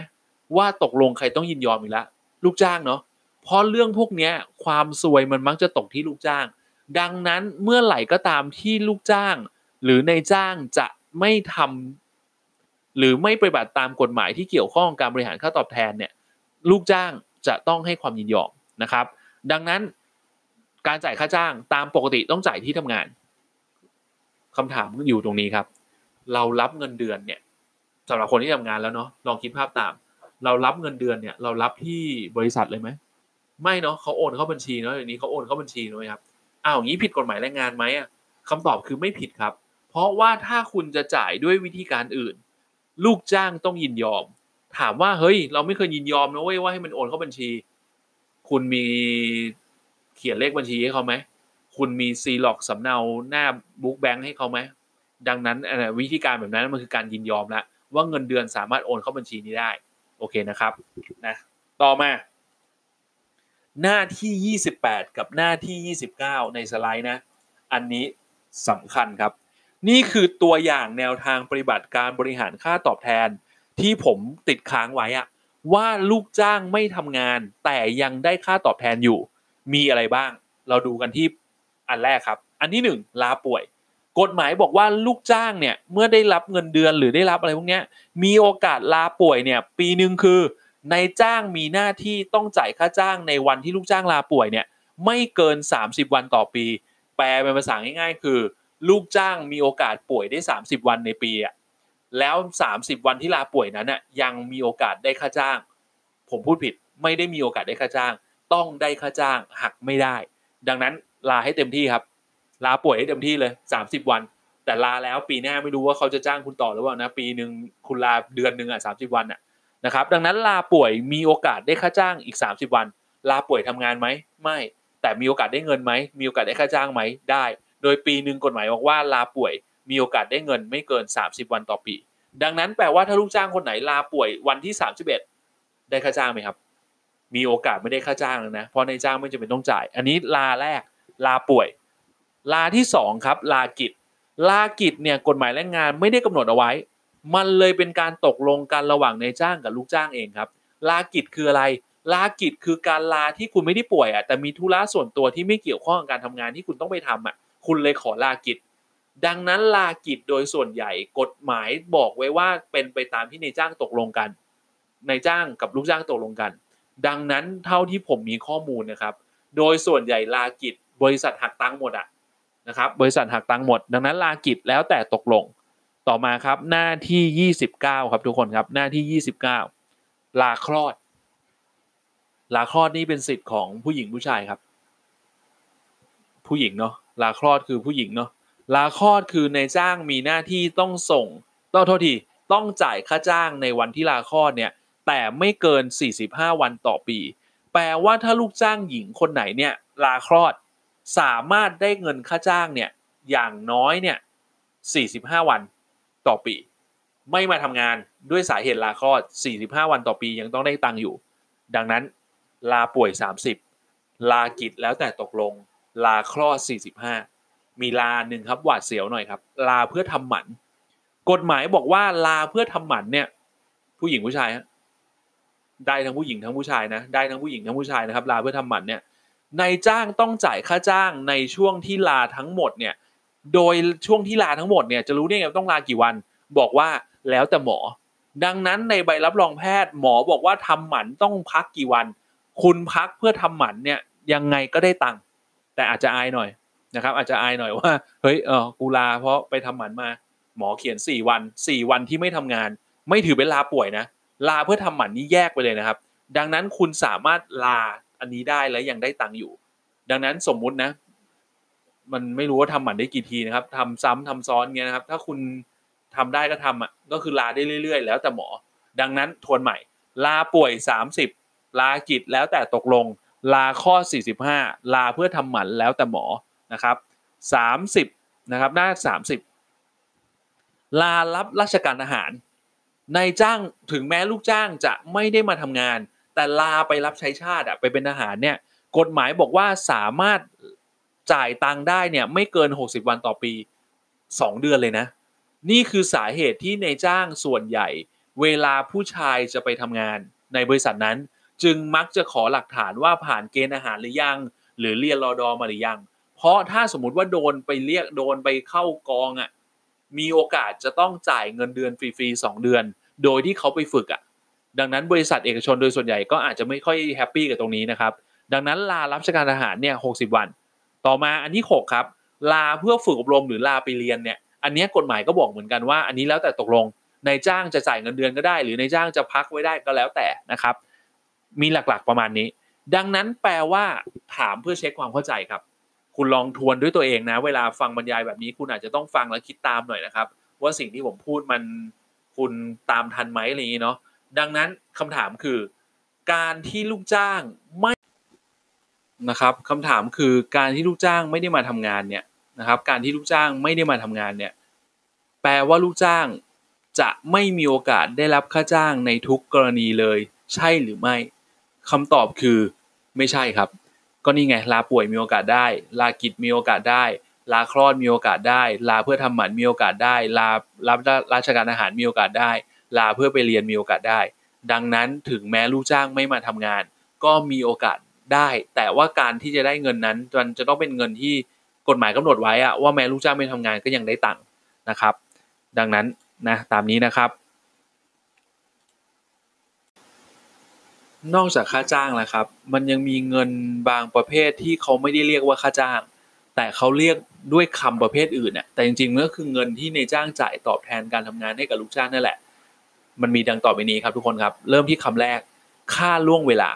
ว่าตกลงใครต้องยินยอมอีกแล้วลูกจ้างเนาะเพราะเรื่องพวกนี้ความซวยมันมักจะตกที่ลูกจ้าง ดังนั้นเมื่อไหร่ก็ตามที่ลูกจ้าง หรือในจ้างจะไม่ทำหรือไม่ปฏิบัติตามกฎหมายที่เกี่ยวข้องการบริหารค่าตอบแทนเนี่ย ลูกจ้างจะต้องให้ความยินยอม นะครับ ดังนั้นการจ่ายค่าจ้างตามปกติต้องจ่ายที่ทำงานคำถามอยู่ตรงนี้ครับ เรารับเงินเดือนเนี่ยสำหรับคนที่ทำงานแล้วเนาะลองคิดภาพตาม เรารับเงินเดือนเนี่ย เรารับที่บริษัทเลยไหมไม่เนาะเขาโอนเข้าบัญชีเนาะอย่างนี้เขาโอนเข้าบัญชีเลยครับอ้าวอย่างนี้ผิดกฎหมายแรงงานไหมอะคำตอบคือไม่ผิดครับ เพราะว่าถ้าคุณจะจ่ายด้วยวิธีการอื่น ลูกจ้างต้องยินยอม ถามว่าเฮ้ย เราไม่เคยยินยอมนะเว้ยว่าให้มันโอนเข้าบัญชี คุณมีเขียนเลขบัญชีให้เขาไหม คุณมีซีล็อกสำเนาหน้าบุ๊กแบงค์ให้เขาไหม ดังนั้นวิธีการแบบนั้นมันคือการยินยอมแล้วว่าเงินเดือนสามารถโอนเข้าบัญชีนี้ได้ โอเคนะครับนะต่อมา หน้าที่ 28 กับหน้าที่ 29 ในสไลด์นะ อันนี้สำคัญครับ นี่คือตัวอย่างแนวทางปฏิบัติการบริหารค่าตอบแทนที่ผมติดค้างไว้อะ ว่าลูกจ้างไม่ทำงาน แต่ยังได้ค่าตอบแทนอยู่ มีอะไรบ้าง เราดูกันที่อันแรกครับ อันที่1ลาป่วย กฎหมายบอกว่าลูกจ้างเนี่ยเมื่อได้รับเงินเดือนหรือได้รับอะไรพวกนี้มีโอกาสลาป่วยเนี่ยปีหนึ่งคือนายจ้างมีหน้าที่ต้องจ่ายค่าจ้างในวันที่ลูกจ้างลาป่วยเนี่ยไม่เกิน 30 วันต่อปี แปลเป็นภาษาง่ายๆ คือ ลูกจ้างมีโอกาสป่วยได้ 30 วันในปีอะ แล้ว 30 วันที่ลาป่วยนั้นน่ะยังมีโอกาสได้ค่าจ้าง ผมพูดผิดไม่ได้มีโอกาสได้ค่าจ้าง ต้องได้ค่าจ้างหักไม่ได้ ดังนั้นลาให้เต็มที่ครับ ลาป่วยให้เต็มที่เลย 30 วัน แต่ลาแล้วปีหน้าไม่รู้ว่าเขาจะจ้างคุณต่อหรือเปล่านะปีหนึ่งคุณลาเดือนหนึ่งอะสาวันอะนะครับดังนั้นลาป่วยมีโอกาสได้ค่าจ้างอีก 30 วัน ลาป่วยทำงานไหมไม่แต่มีโอกาสได้เงินไหมมีโอกาสได้ค่าจ้างไหมได้ โดยปีหนึ่งกฎหมายบอกว่าลาป่วย มีโอกาสได้เงินไม่เกิน 30 วันต่อปี ดังนั้นแปลว่าถ้าลูกจ้างคนไหนลาป่วยวันที่ 31 ได้ค่าจ้างไหมครับ มีโอกาสไม่ได้ค่าจ้างนะเพราะในจ้างไม่จำเป็นต้องจ่าย อันนี้ลาแรกลาป่วย ลาที่2ครับลากิจ ลากิจเนี่ยกฎหมายแรงงานไม่ได้กำหนดเอาไว้ มันเลยเป็นการตกลงกันระหว่างนายจ้างกับลูกจ้างเองครับ ลากิจคืออะไรลากิจคือการลาที่คุณไม่ได้ป่วยอะแต่มีธุระส่วนตัวที่ไม่เกี่ยวข้องกับการทำงานที่คุณต้องไปทำอะ คุณเลยขอลากิจ ดังนั้นลากิจโดยส่วนใหญ่กฎหมายบอกไว้ว่าเป็นไปตามที่นายจ้างตกลงกันนายจ้างกับลูกจ้างตกลงกัน ดังนั้นเท่าที่ผมมีข้อมูลนะครับ โดยส่วนใหญ่ลากิจบริษัทหักตังหมดอะนะครับ บริษัทหักตังหมด ดังนั้นลากิจแล้วแต่ตกลง ต่อมาครับหน้าที่ 29 ครับทุกคนครับหน้าที่ 29 ลาคลอด ลาคลอดนี่เป็นสิทธิ์ของผู้หญิงผู้ชายครับ ผู้หญิงเนาะลาคลอดคือผู้หญิงเนาะ ลาคลอดคือในจ้างมีหน้าที่ต้องส่งต้องโทษทีต้องจ่ายค่าจ้างในวันที่ลาคลอดเนี่ยแต่ไม่เกิน 45 วันต่อปี แปลว่าถ้าลูกจ้างหญิงคนไหนเนี่ยลาคลอด สามารถได้เงินค่าจ้างเนี่ยอย่างน้อยเนี่ย 45 วันต่อปี ไม่มาทำงานด้วยสาเหตุลาคลอด 45 วันต่อปียังต้องได้ตังค์อยู่ ดังนั้น ลาป่วย 30 ลากิจแล้วแต่ตกลง ลาคลอด 45 มีลาหนึ่งครับหวาดเสียวหน่อยครับ ลาเพื่อทำหมัน กฎหมายบอกว่าลาเพื่อทำหมันเนี่ย ผู้หญิงผู้ชายฮะได้ทั้งผู้หญิงทั้งผู้ชายนะได้ทั้งผู้หญิงทั้งผู้ชายนะครับ ลาเพื่อทำหมันเนี่ยนายจ้างต้องจ่ายค่าจ้างในช่วงที่ลาทั้งหมดเนี่ย โดยช่วงที่ลาทั้งหมดเนี่ยจะรู้ได้ไงต้องลากี่วัน บอกว่าแล้วแต่หมอ ดังนั้นในใบรับรองแพทย์หมอบอกว่าทำหมันต้องพักกี่วัน คุณพักเพื่อทำหมันเนี่ยยังไงก็ได้ตังค์แต่อาจจะอายหน่อย นะครับ อาจจะอายหน่อยว่าเฮ้ยเออกูลาเพราะไปทำหมันมา หมอเขียน 4 วัน 4 วันที่ไม่ทำงาน ไม่ถือเป็นลาป่วยนะลาเพื่อทำหมันนี่แยกไปเลยนะครับ ดังนั้นคุณสามารถลาอันนี้ได้และยังได้ตังค์อยู่ ดังนั้นสมมุตินะ มันไม่รู้ว่าทำหมันได้กี่ทีนะครับทำซ้ำทำซ้อนเงี้ยนะครับ ถ้าคุณทำได้ก็ทำอะก็คือลาได้เรื่อย ๆ แล้วแต่หมอ ดังนั้นทวนใหม่ ลาป่วย 30 ลากิจแล้วแต่ตกลง ลาข้อ 45 ลาเพื่อทำหมันแล้วแต่หมอ นะครับ30นะครับหน้า30ลารับราชการอาหารนายจ้างถึงแม้ลูกจ้างจะไม่ได้มาทำงาน แต่ลาไปรับใช้ชาติอะไปเป็นทหารเนี่ยกฎหมายบอกว่าสามารถจ่ายตังค์ได้เนี่ยไม่เกิน 60 วันต่อปี 2 เดือนเลยนะ นี่คือสาเหตุที่นายจ้างส่วนใหญ่ เวลาผู้ชายจะไปทำงาน ในบริษัทนั้น จึงมักจะขอหลักฐานว่าผ่านเกณฑ์อาหารหรือยัง หรือเรียนรอดอมาหรือยัง เพราะถ้าสมมติว่าโดนไปเรียกโดนไปเข้ากองอะ่ะมีโอกาสจะต้องจ่ายเงินเดือนฟรีๆสองเดือน โดยที่เขาไปฝึกอะ่ะดังนั้นบริษัทเอกชนโดยส่วนใหญ่ก็อาจจะไม่ค่อยแฮปปี้กับตรงนี้นะครับดังนั้นลารับราชการทหารเนี่ยหกวัน ต่อมาอันที่6ครับ ลาเพื่อฝึกอบรมหรือลาไปเรียนเนี่ย อันนี้กฎหมายก็บอกเหมือนกันว่า อันนี้แล้วแต่ตกลงนายจ้างจะจ่ายเงินเดือนก็ได้ หรือนายจ้างจะพักไว้ได้ก็แล้วแต่นะครับ มีหลักๆประมาณนี้ ดังนั้นแปลว่าถามเพื่อเช็คความเข้าใจครับ คุณลองทวนด้วยตัวเองนะ เวลาฟังบรรยายแบบนี้ คุณอาจจะต้องฟังและคิดตามหน่อยนะครับ ว่าสิ่งที่ผมพูดมันคุณตามทันไหมอะไรอย่างนี้เนาะดังนั้นคำถามคือ การที่ลูกจ้างไม่นะครับคำถามคือการที่ลูกจ้างไม่ได้มาทำงานเนี่ยนะครับ การที่ลูกจ้างไม่ได้มาทำงานเนี่ยแปลว่าลูกจ้างจะไม่มีโอกาสได้รับค่าจ้างในทุกกรณีเลย ใช่หรือไม่คำตอบคือไม่ใช่ครับ ก็นี่ไงลาป่วยมีโอกาสได้ ลากิจมีโอกาสได้ ลาคลอดมีโอกาสได้ ลาเพื่อทำหมันมีโอกาสได้ ลารับราชการอาหารมีโอกาสได้ ลาเพื่อไปเรียนมีโอกาสได้ ดังนั้นถึงแม้ลูกจ้างไม่มาทำงาน ก็มีโอกาสได้ แต่ว่าการที่จะได้เงินนั้นมันจะต้องเป็นเงินที่กฎหมายกำหนดไว้อะว่าแม้ลูกจ้างไม่ทำงานก็ยังได้ตังค์นะครับ ดังนั้นนะตามนี้นะครับ นอกจากค่าจ้างแล้วครับ มันยังมีเงินบางประเภทที่เขาไม่ได้เรียกว่าค่าจ้าง แต่เขาเรียกด้วยคำประเภทอื่นน่ะแต่จริงๆมันก็คือเงินที่ในจ้างจ่ายตอบแทนการทำงานให้กับลูกจ้างนั่นแหละ มันมีดังต่อไปนี้ครับทุกคนครับ เริ่มที่คำแรกค่าล่วงเวลา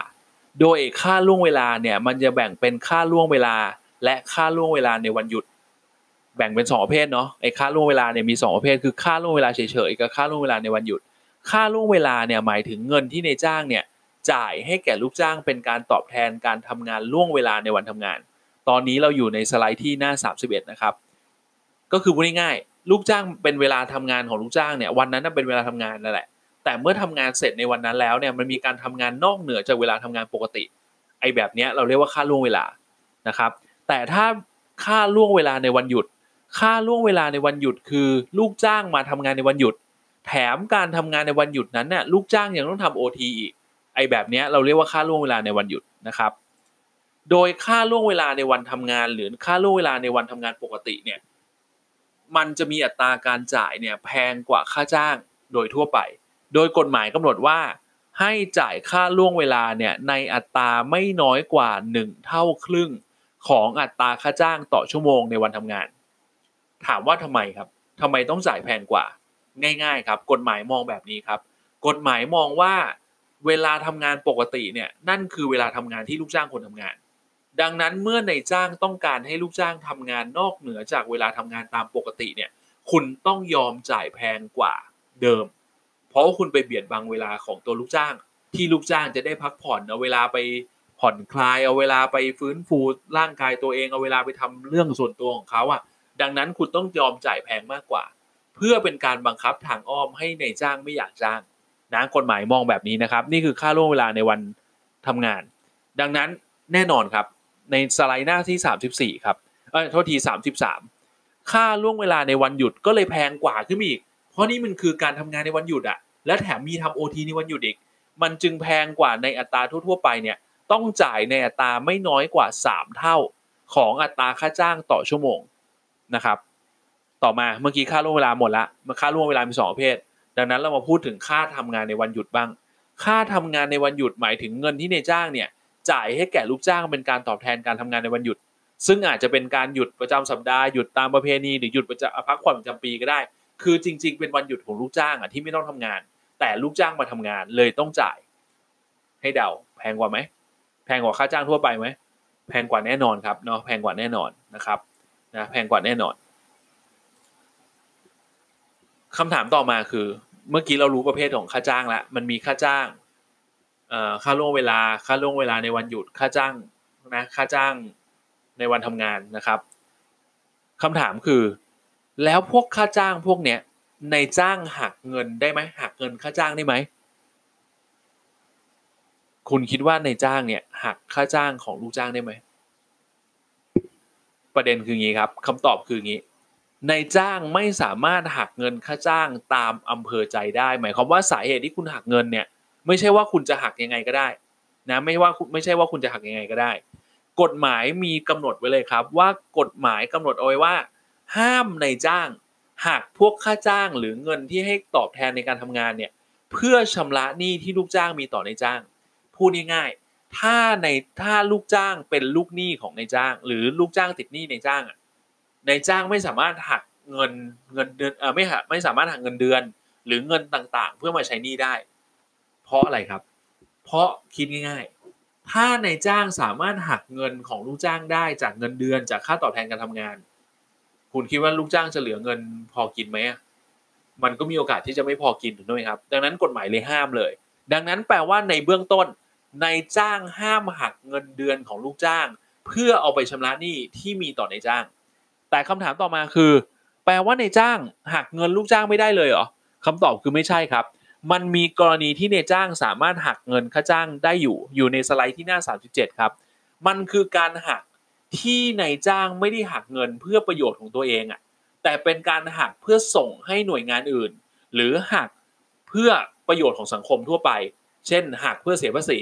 โดยค่าล่วงเวลาเนี่ยมันจะแบ่งเป็นค่าล่วงเวลา และค่าล่วงเวลาในวันหยุด แบ่งเป็นสองประเภทเนาะไอ้ค่าล่วงเวลาเนี่ยมีสองประเภทคือค่าล่วงเวลาเฉยๆกับค่าล่วงเวลาในวันหยุด ค่าล่วงเวลาเนี่ยหมายถึงเงินที่ในจ้างเนี่ย จ่ายให้แก่ลูกจ้างเป็นการตอบแทนการทำงานล่วงเวลาในวันทำงาน ตอนนี้เราอยู่ในสไลด์ที่หน้า 31 นะครับ ก็คือพูดง่ายๆลูกจ้างเป็นเวลาทำงานของลูกจ้างเนี่ยวันนั้นเป็นเวลาทำงานนั่นแหละ แต่เมื่อทำงานเสร็จในวันนั้นแล้วเนี่ยมันมีการทำงานนอกเหนือจากเวลาทำงานปกติ ไอ้แบบนี้เราเรียกว่าค่าล่วงเวลานะครับ แต่ถ้าค่าล่วงเวลาในวันหยุด ค่าล่วงเวลาในวันหยุดคือ ลูกจ้างมาทำงานในวันหยุด แถมการทำงานในวันหยุดนั้นน่ะลูกจ้างยังต้องทำโอทีอีก ไอ้แบบนี้เราเรียกว่าค่าล่วงเวลาในวันหยุดนะครับ โดยค่าล่วงเวลาในวันทำงาน หรือค่าล่วงเวลาในวันทำงานปกติเนี่ยมันจะมีอัตราการจ่ายเนี่ยแพงกว่าค่าจ้างโดยทั่วไป โดยกฎหมายกำหนดว่า ให้จ่ายค่าล่วงเวลาเนี่ยในอัตราไม่น้อยกว่า 1 เท่าครึ่งของอัตราค่าจ้างต่อชั่วโมงในวันทำงาน ถามว่าทำไมครับทำไมต้องจ่ายแพงกว่า ง่าย ๆ ครับ กฎหมายมองแบบนี้ครับ กฎหมายมองว่า เวลาทำงานปกติเนี่ยนั่นคือเวลาทำงานที่ลูกจ้างคนทำงาน ดังนั้นเมื่อในจ้างต้องการให้ลูกจ้างทำงานนอกเหนือจากเวลาทำงานตามปกติเนี่ยคุณต้องยอมจ่ายแพงกว่าเดิม เพราะว่าคุณไปเบียดบังเวลาของตัวลูกจ้าง ที่ลูกจ้างจะได้พักผ่อนเอาเวลาไปผ่อนคลายเอาเวลาไปฟื้นฟูร่างกายตัวเองเอาเวลาไปทำเรื่องส่วนตัวของเขาอะดังนั้นคุณต้องยอมจ่ายแพงมากกว่า เพื่อเป็นการบังคับทางอ้อมให้ในจ้างไม่อยากจ้าง นะกฎหมายมองแบบนี้นะครับ นี่คือค่าล่วงเวลาในวันทำงาน ดังนั้นแน่นอนครับ ในสไลด์หน้าที่ 34 ครับเออโทษที33 ค่าล่วงเวลาในวันหยุดก็เลยแพงกว่าขึ้นอีก เพราะนี่มันคือการทำงานในวันหยุดอะและแถมมีทำโอทีในวันหยุดอีก มันจึงแพงกว่าในอัตราทั่วๆไปเนี่ยต้องจ่ายในอัตราไม่น้อยกว่า 3 เท่าของอัตราค่าจ้างต่อชั่วโมงนะครับ ต่อมาเมื่อกี้ค่าล่วงเวลาหมดละมาค่าล่วงเวลามีสองประเภท ดังนั้นเรามาพูดถึงค่าทำงานในวันหยุดบ้าง ค่าทำงานในวันหยุดหมายถึงเงินที่ในจ้างเนี่ยจ่ายให้แก่ลูกจ้างเป็นการตอบแทนการทำงานในวันหยุด ซึ่งอาจจะเป็นการหยุดประจำสัปดาห์หยุดตามประเพณีหรือหยุดประจำพักผ่อนประจำปีก็ได้ คือจริง ๆ เป็นวันหยุดของลูกจ้างอะที่ไม่ต้องทำงาน แต่ลูกจ้างมาทำงานเลยต้องจ่าย ให้เดาแพงกว่าไหมแพงกว่าค่าจ้างทั่วไปไหมแพงกว่าแน่นอนครับเนาะแพงกว่าแน่นอนนะครับนะแพงกว่าแน่นอน คำถามต่อมาคือ เมื่อกี้เรารู้ประเภทของค่าจ้างแล้วมันมีค่าจ้างค่าล่วงเวลาค่าล่วงเวลาในวันหยุดค่าจ้างนะค่าจ้างในวันทำงานนะครับคำถามคือ แล้วพวกค่าจ้างพวกเนี้ยในจ้างหักเงินได้ไหมหักเงินค่าจ้างได้ไหมคุณคิดว่าในจ้างเนี่ยหักค่าจ้างของลูกจ้างได้ไหมประเด็นคืองี้ครับคำตอบคืองี้ ในจ้างไม่สามารถหักเงินค่าจ้างตามอำเภอใจได้ หมายความว่าสาเหตุที่คุณหักเงินเนี่ยไม่ใช่ว่าคุณจะหักยังไงก็ได้นะไม่ว่าไม่ใช่ว่าคุณจะหักยังไงก็ได้ กฎหมายมีกำหนดไว้เลยครับ ว่ากฎหมายกำหนดเอาไว้ว่า ห้ามในจ้างหักพวกค่าจ้างหรือเงินที่ให้ตอบแทนในการทำงานเนี่ยเพื่อชำระหนี้ที่ลูกจ้างมีต่อในจ้างพูดง่ายๆถ้าในถ้าลูกจ้างเป็นลูกหนี้ของในจ้าง หรือลูกจ้างติดหนี้ในจ้างอะ ในจ้างไม่สามารถหักเงินเงินเดือนเออไม่หักไม่สามารถหักเงินเดือน หรือเงินต่างๆ เพื่อมาใช้หนี้ได้ เพราะอะไรครับ เพราะคิดง่าย ๆ ถ้าในจ้างสามารถหักเงินของลูกจ้างได้จากเงินเดือนจากค่าตอบแทนการทำงาน คุณคิดว่าลูกจ้างจะเหลือเงินพอกินไหมมันก็มีโอกาสที่จะไม่พอกินถูกไหมครับ ดังนั้นกฎหมายเลยห้ามเลย ดังนั้นแปลว่าในเบื้องต้นในจ้างห้ามหักเงินเดือนของลูกจ้าง เพื่อเอาไปชำระหนี้ที่มีต่อในจ้าง แต่คำถามต่อมาคือ แปลว่าในจ้างหักเงินลูกจ้างไม่ได้เลยเหรอคำตอบคือไม่ใช่ครับ มันมีกรณีที่ในจ้างสามารถหักเงินค่าจ้างได้อยู่ อยู่ในสไลด์ที่หน้า 37 ครับ มันคือการหักที่ในจ้างไม่ได้หักเงินเพื่อประโยชน์ของตัวเองอะ่ะ แต่เป็นการหักเพื่อส่งให้หน่วยงานอื่น หรือหักเพื่อประโยชน์ของสังคมทั่วไป เช่นหักเพื่อเสียภาษี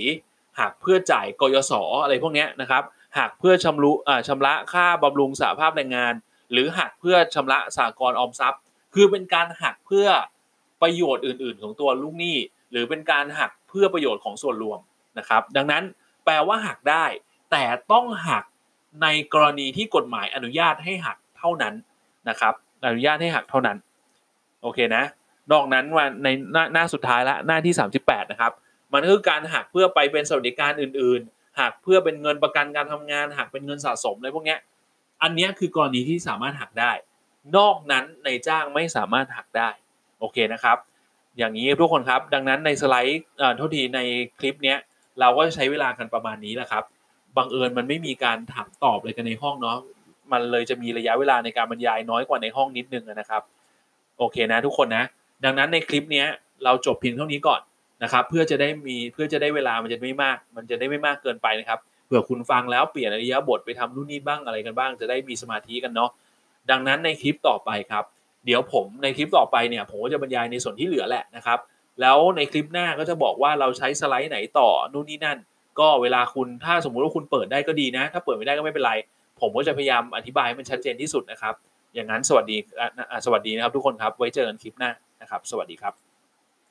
หักเพื่อจ่ายกยศอะไรพวกนี้นะครับ หักเพื่อชำรุชำระค่าบำรุงสาภาพแรงงาน หรือหักเพื่อชำระสากลออมทรัพย์ คือเป็นการหักเพื่อประโยชน์อื่น ๆ ของตัวลูกหนี้ หรือเป็นการหักเพื่อประโยชน์ของส่วนรวมนะครับ ดังนั้นแปลว่าหักได้ แต่ต้องหักในกรณีที่กฎหมายอนุญาตให้หักเท่านั้นนะครับ อนุญาตให้หักเท่านั้น โอเคนะนอกนั้นว่าในหน้าหน้าสุดท้ายละหน้าที่ 38 นะครับ มันคือการหักเพื่อไปเป็นสวัสดิการอื่นๆ หักเพื่อเป็นเงินประกันการทำงานหักเป็นเงินสะสมอะไรพวกนี้อันนี้คือกรณีที่สามารถหักได้ นอกนั้นในจ้างไม่สามารถหักได้โอเคนะครับ อย่างนี้ทุกคนครับ ดังนั้นในสไลด์เท่าทีในคลิปนี้เราก็ใช้เวลากันประมาณนี้แหละครับบังเอิญมันไม่มีการถามตอบเลยกันในห้องเนาะมันเลยจะมีระยะเวลาในการบรรยายน้อยกว่าในห้องนิดนึงนะครับ โอเคนะทุกคนนะ ดังนั้นในคลิปนี้เราจบเพียงเท่านี้ก่อน นะครับเพื่อจะได้มีเพื่อจะได้เวลามันจะไม่มาก มันจะได้ไม่มากเกินไปนะครับเผื่อคุณฟังแล้วเปลี่ยนอริยบทไปทำนู่นนี่บ้างอะไรกันบ้าง จะได้มีสมาธิกันเนาะดังนั้นในคลิปต่อไปครับ เดี๋ยวผมในคลิปต่อไปเนี่ยผมก็จะบรรยายในส่วนที่เหลือแหละนะครับ แล้วในคลิปหน้าก็จะบอกว่าเราใช้สไลด์ไหนต่อนู่นนี่นั่น ก็เวลาคุณถ้าสมมุติว่าคุณเปิดได้ก็ดีนะ ถ้าเปิดไม่ได้ก็ไม่เป็นไร ผมก็จะพยายามอธิบายให้มันชัดเจนที่สุดนะครับ อย่างนั้นสวัสดีสวัสดีนะครับทุกคนครับไว้เจอกันคลิปหน้านะครับ สวัสดีครับ